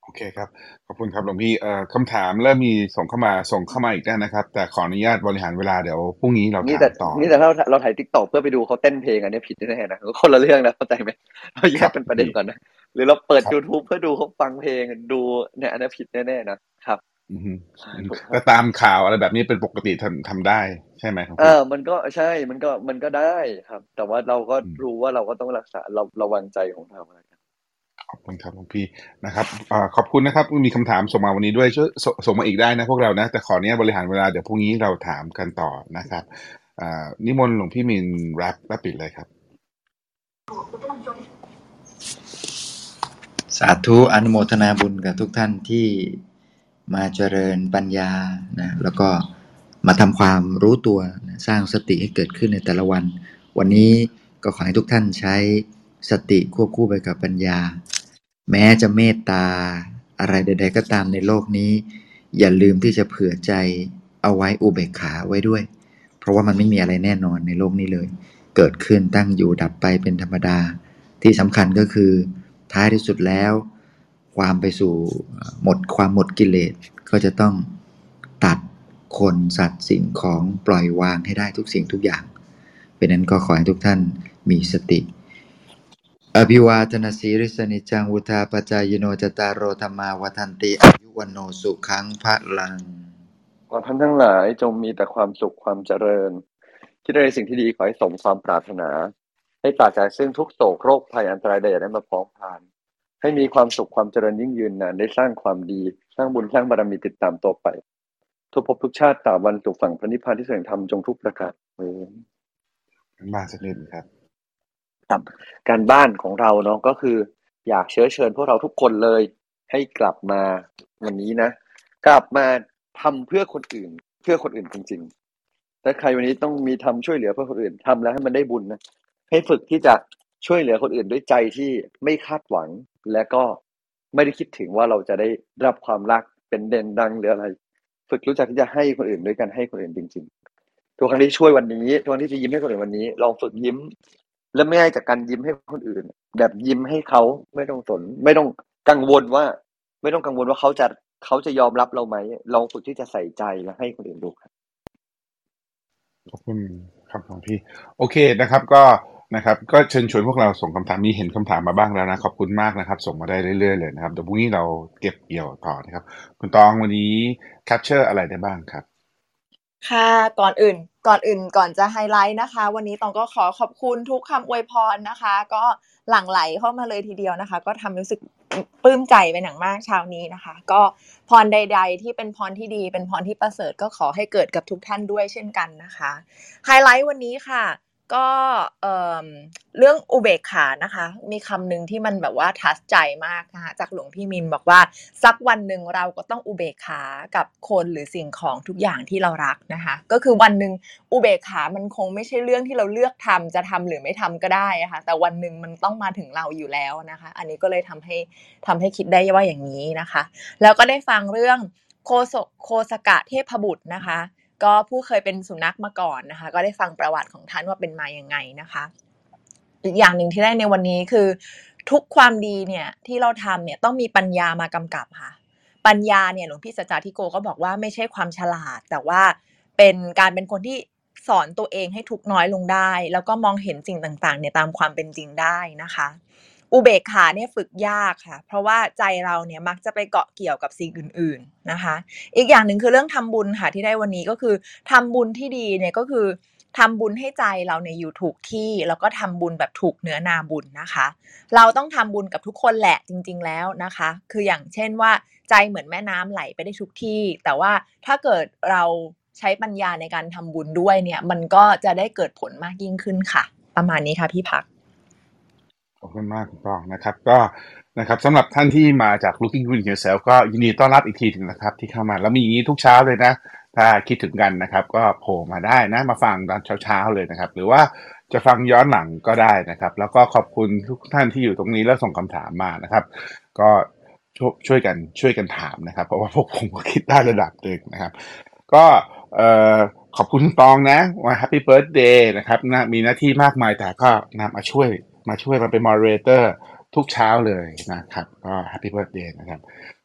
โอเคครับ ขอบคุณครับหลวงพี่เอ่อคำถามเริ่มมีส่งเข้ามาส่งเข้ามาอีกได้นะครับ แต่ขออนุญาตบริหารเวลาเดี๋ยวพรุ่งนี้เราถามต่อ นี่แต่ถ้าเราถ่ายทิกตอกเพื่อไปดูเขาเต้นเพลงอันนี้ผิดแน่ๆนะคนละเรื่องนะเข้าใจไหมเราแยกเป็นประเด็นก่อนนะหรือเราเปิด youtube เพื่อดูเขาฟังเพลงดูเนี่ยอันนี้ผิดแน่ๆนะครับก็ตามข่าวอะไรแบบนี้เป็นปกติทำทำได้ใช่ไหมครับเออมันก็ใช่มันก็มันก็ได้ครับ แต่ว่าเราก็รู้ว่าเราก็ต้องรักษาเราระวังใจของเรา ขอบคุณครับหลวงพี่นะครับอขอบคุณนะครับ มีคำถามส่งมาวันนี้ด้วยช่วยส่งมาอีกได้นะพวกเรานะ แต่ขอเนี้ยบริหารเวลาเดี๋ยวพรุ่งนี้เราถามกันต่อนะครับนิมนต์หลวงพี่มินแรปแรปปิดเลยครับ สาธุอนุโมทนาบุญกับทุกท่านที่มาเจริญปัญญานะแล้วก็มาทำความรู้ตัวสร้างสติให้เกิดขึ้นในแต่ละวัน วันนี้ก็ขอให้ทุกท่านใช้ สติควบคู่ไปกับปัญญา แม้จะเมตตา อะไรใด ๆ ก็ตามในโลกนี้ อย่าลืมที่จะเผื่อใจเอาไว้อุเบกขาไว้ด้วย เพราะว่ามันไม่มีอะไรแน่นอนในโลกนี้เลย เกิดขึ้นตั้งอยู่ดับไปเป็นธรรมดา ที่สำคัญก็คือ ท้ายที่สุดแล้ว ความไปสู่หมดความหมดกิเลสก็จะต้องตัดคนสัตว์สิ่งของปล่อยวางให้ได้ทุกสิ่งทุกอย่าง เป็นนั้นก็ขอให้ทุกท่านมีสติ อภิวาทนาสีริสนิจังวุธาปจายโนจตารโรธรรมาวันติอายุวันโนสุขังพระลังขอท่านทั้งหลายจงมีแต่ความสุขความเจริญที่ได้สิ่งที่ดีขอให้สมความปรารถนา ให้ปราศจากซึ่งทุกโศกโรคภัยอันตรายใดได้มาพ้องผ่าน ให้มีความสุขความเจริญยิ่งยืนนานได้สร้างความดี สร้างบุญสร้างบารมีติดตามตัวไป ทุกภพทุกชาติตาวันสุขฝั่งพระนิพพานที่แสดงธรรมจงทุกประการเอมาสักนิดครับ ครับการบ้านของเราเนาะก็คือ อยากเชื้อเชิญพวกเราทุกคนเลยให้กลับมาวันนี้นะ กลับมาทำเพื่อคนอื่น เพื่อคนอื่นจริงๆถ้าใครวันนี้ต้องมีทำช่วยเหลือเพื่อคนอื่นทำแล้วให้มันได้บุญนะให้ฝึกที่จะช่วยเหลือคนอื่นด้วยใจที่ไม่คาดหวังและก็ไม่ได้คิดถึงว่าเราจะได้รับความรักเป็นเด่นดังหรืออะไร ฝึกรู้จักที่จะให้คนอื่นด้วยกันให้คนอื่นจริง ๆ ทุกครั้งที่ช่วยวันนี้ทุกครั้งที่จะยิ้มให้คนอื่นวันนี้ ลองฝึกยิ้ม และไม่ให้จากการยิ้มให้คนอื่น แบบยิ้มให้เขาไม่ต้องสน ไม่ต้องกังวลว่า ไม่ต้องกังวลว่าเขาจะเขาจะยอมรับเราไหมลองฝึกที่จะใส่ใจและให้คนอื่นดูครับขอบคุณครับหลวงพี่ โอเคนะครับ ก็นะครับ ก็เชิญชวนพวกเราส่งคำถามมีเห็นคำถามมาบ้างแล้วนะขอบคุณมากนะครับ ส่งมาได้เรื่อยๆเลยนะครับเดี๋ยวพรุ่งนี้เราเก็บเกี่ยวต่อนะครับ คุณตองวันนี้ capture อะไรได้บ้างครับ ค่ะก่อนอื่นก่อนอื่นก่อนจะไฮไลท์นะคะ วันนี้ตองก็ขอขอบคุณทุกคำอวยพรนะคะ ก็หลั่งไหลเข้ามาเลยทีเดียวนะคะ ก็ทำรู้สึกปลื้มใจเป็นอย่างมากเช้านี้นะคะ ก็พรใด ๆ ที่เป็นพรที่ดี เป็นพรที่ประเสริฐก็ขอให้เกิดกับทุกท่านด้วยเช่นกันนะคะไฮไลท์วันนี้ค่ะ ก็เรื่องอุเบกขานะคะ มีคำหนึ่งที่มันแบบว่าทัชใจมากนะคะจากหลวงพี่มินบอกว่าสักวันหนึ่งเราก็ต้องอุเบกขากับคนหรือสิ่งของทุกอย่างที่เรารักนะคะ ก็คือวันหนึ่งอุเบกขามันคงไม่ใช่เรื่องที่เราเลือกทำจะทำหรือไม่ทำก็ได้ะค่ะแต่วันหนึ่งมันต้องมาถึงเราอยู่แล้วนะคะ อันนี้ก็เลยทำให้ทำให้คิดได้ว่าอย่างนี้นะคะ แล้วก็ได้ฟังเรื่องโคโสโคสกะเทพบุตรนะคะ ก็ผู้เคยเป็นสุนัขมาก่อนนะคะ ก็ได้ฟังประวัติของท่านว่าเป็นมาอย่างไงนะคะอีกอย่างหนึ่งที่ได้ในวันนี้คือ ทุกความดีเนี่ยที่เราทำเนี่ยต้องมีปัญญามากำกับค่ะ ปัญญาเนี่ยหลวงพี่สัจจาธิโกก็บอกว่าไม่ใช่ความฉลาด แต่ว่าเป็นการเป็นคนที่สอนตัวเองให้ทุกน้อยลงได้ แล้วก็มองเห็นสิ่งต่างๆเนี่ยตามความเป็นจริงได้นะคะ อุเบกขาเนี่ยฝึกยากค่ะ เพราะว่าใจเราเนี่ยมักจะไปเกาะเกี่ยวกับสิ่งอื่น ๆนะคะ อีกอย่างหนึ่งคือเรื่องทำบุญค่ะที่ได้วันนี้ก็คือทำบุญที่ดีเนี่ยก็คือทำบุญให้ใจเราเนี่ยอยู่ถูกที่แล้วก็ทำบุญแบบถูกเนื้อนาบุญนะคะ เราต้องทำบุญกับทุกคนแหละจริง ๆ แล้วนะคะ คืออย่างเช่นว่าใจเหมือนแม่น้ำไหลไปได้ทุกที่ แต่ว่าถ้าเกิดเราใช้ปัญญาในการทำบุญด้วยเนี่ย มันก็จะได้เกิดผลมากยิ่งขึ้นค่ะ ประมาณนี้ค่ะพี่พัก ขอบคุณมากคุณตองนะครับ ก็นะครับสำหรับท่านที่มาจาก Looking Good Yourself ก็ยินดีต้อนรับอีกทีหนึงนะครับ ที่เข้ามาแล้วมีอย่างนี้ทุกเช้าเลยนะ ถ้าคิดถึงกันนะครับ ก็โผล่มาได้นะ มาฟังตอนเช้าๆเลยนะครับ หรือว่าจะฟังย้อนหลังก็ได้นะครับ แล้วก็ขอบคุณทุกท่านที่อยู่ตรงนี้แล้วส่งคำถามมานะครับ ก็ช่วยช่วยกันช่วยกันถามนะครับ เพราะว่าพวกผมก็คิดได้ระดับหนึ่งนะครับ ก็เอ่อขอบคุณตองนะว่า Happy Birthday นะครับนะมีหน้าที่มากมายแต่ก็นะมาช่วย มาช่วยมาเป็น moderator ทุกเช้าเลยนะครับ ก็ Happy Birthday นะครับ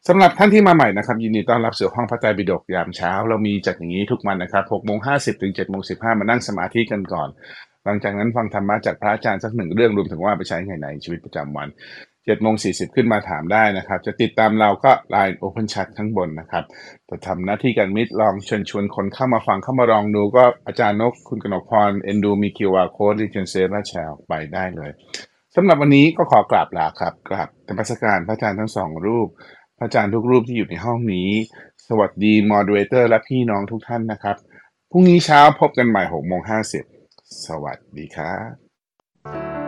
สำหรับท่านที่มาใหม่นะครับ ยินดีต้อนรับสู่ห้องพระไตรปิฎกยามเช้า เรามีจัดอย่างนี้ทุกวันนะครับ6โมงห้าถึง7โมงสิมานั่งสมาธิกันก่อน หลังจากนั้นฟังธรรมะจากพระอาจารย์สักหนึ่งเรื่องรวมถึงว่าไปใช้ไงในชีวิตประจำวัน 7โมง40 ขึ้นมาถามได้นะครับ จะติดตามเราก็ Line Open Chat ข้างบนนะครับจะทำหน้าที่การมิตรลองเชิญชวนคนเข้ามาฟังเข้ามาลองดูก็อาจารย์นกคุณกนกพรเอ็นดูมี QR code ที่เชนเซฟและแชร์ไปได้เลยสำหรับวันนี้ก็ขอกราบลาครับกราบธรรมสการพระอาจารย์ทั้งสองรูป พระอาจารย์ทุกรูปที่อยู่ในห้องนี้ สวัสดีมอดเรเตอร์และพี่น้องทุกท่านนะครับพรุ่งนี้เช้าพบกันใหม่6โมง50สวัสดีครับ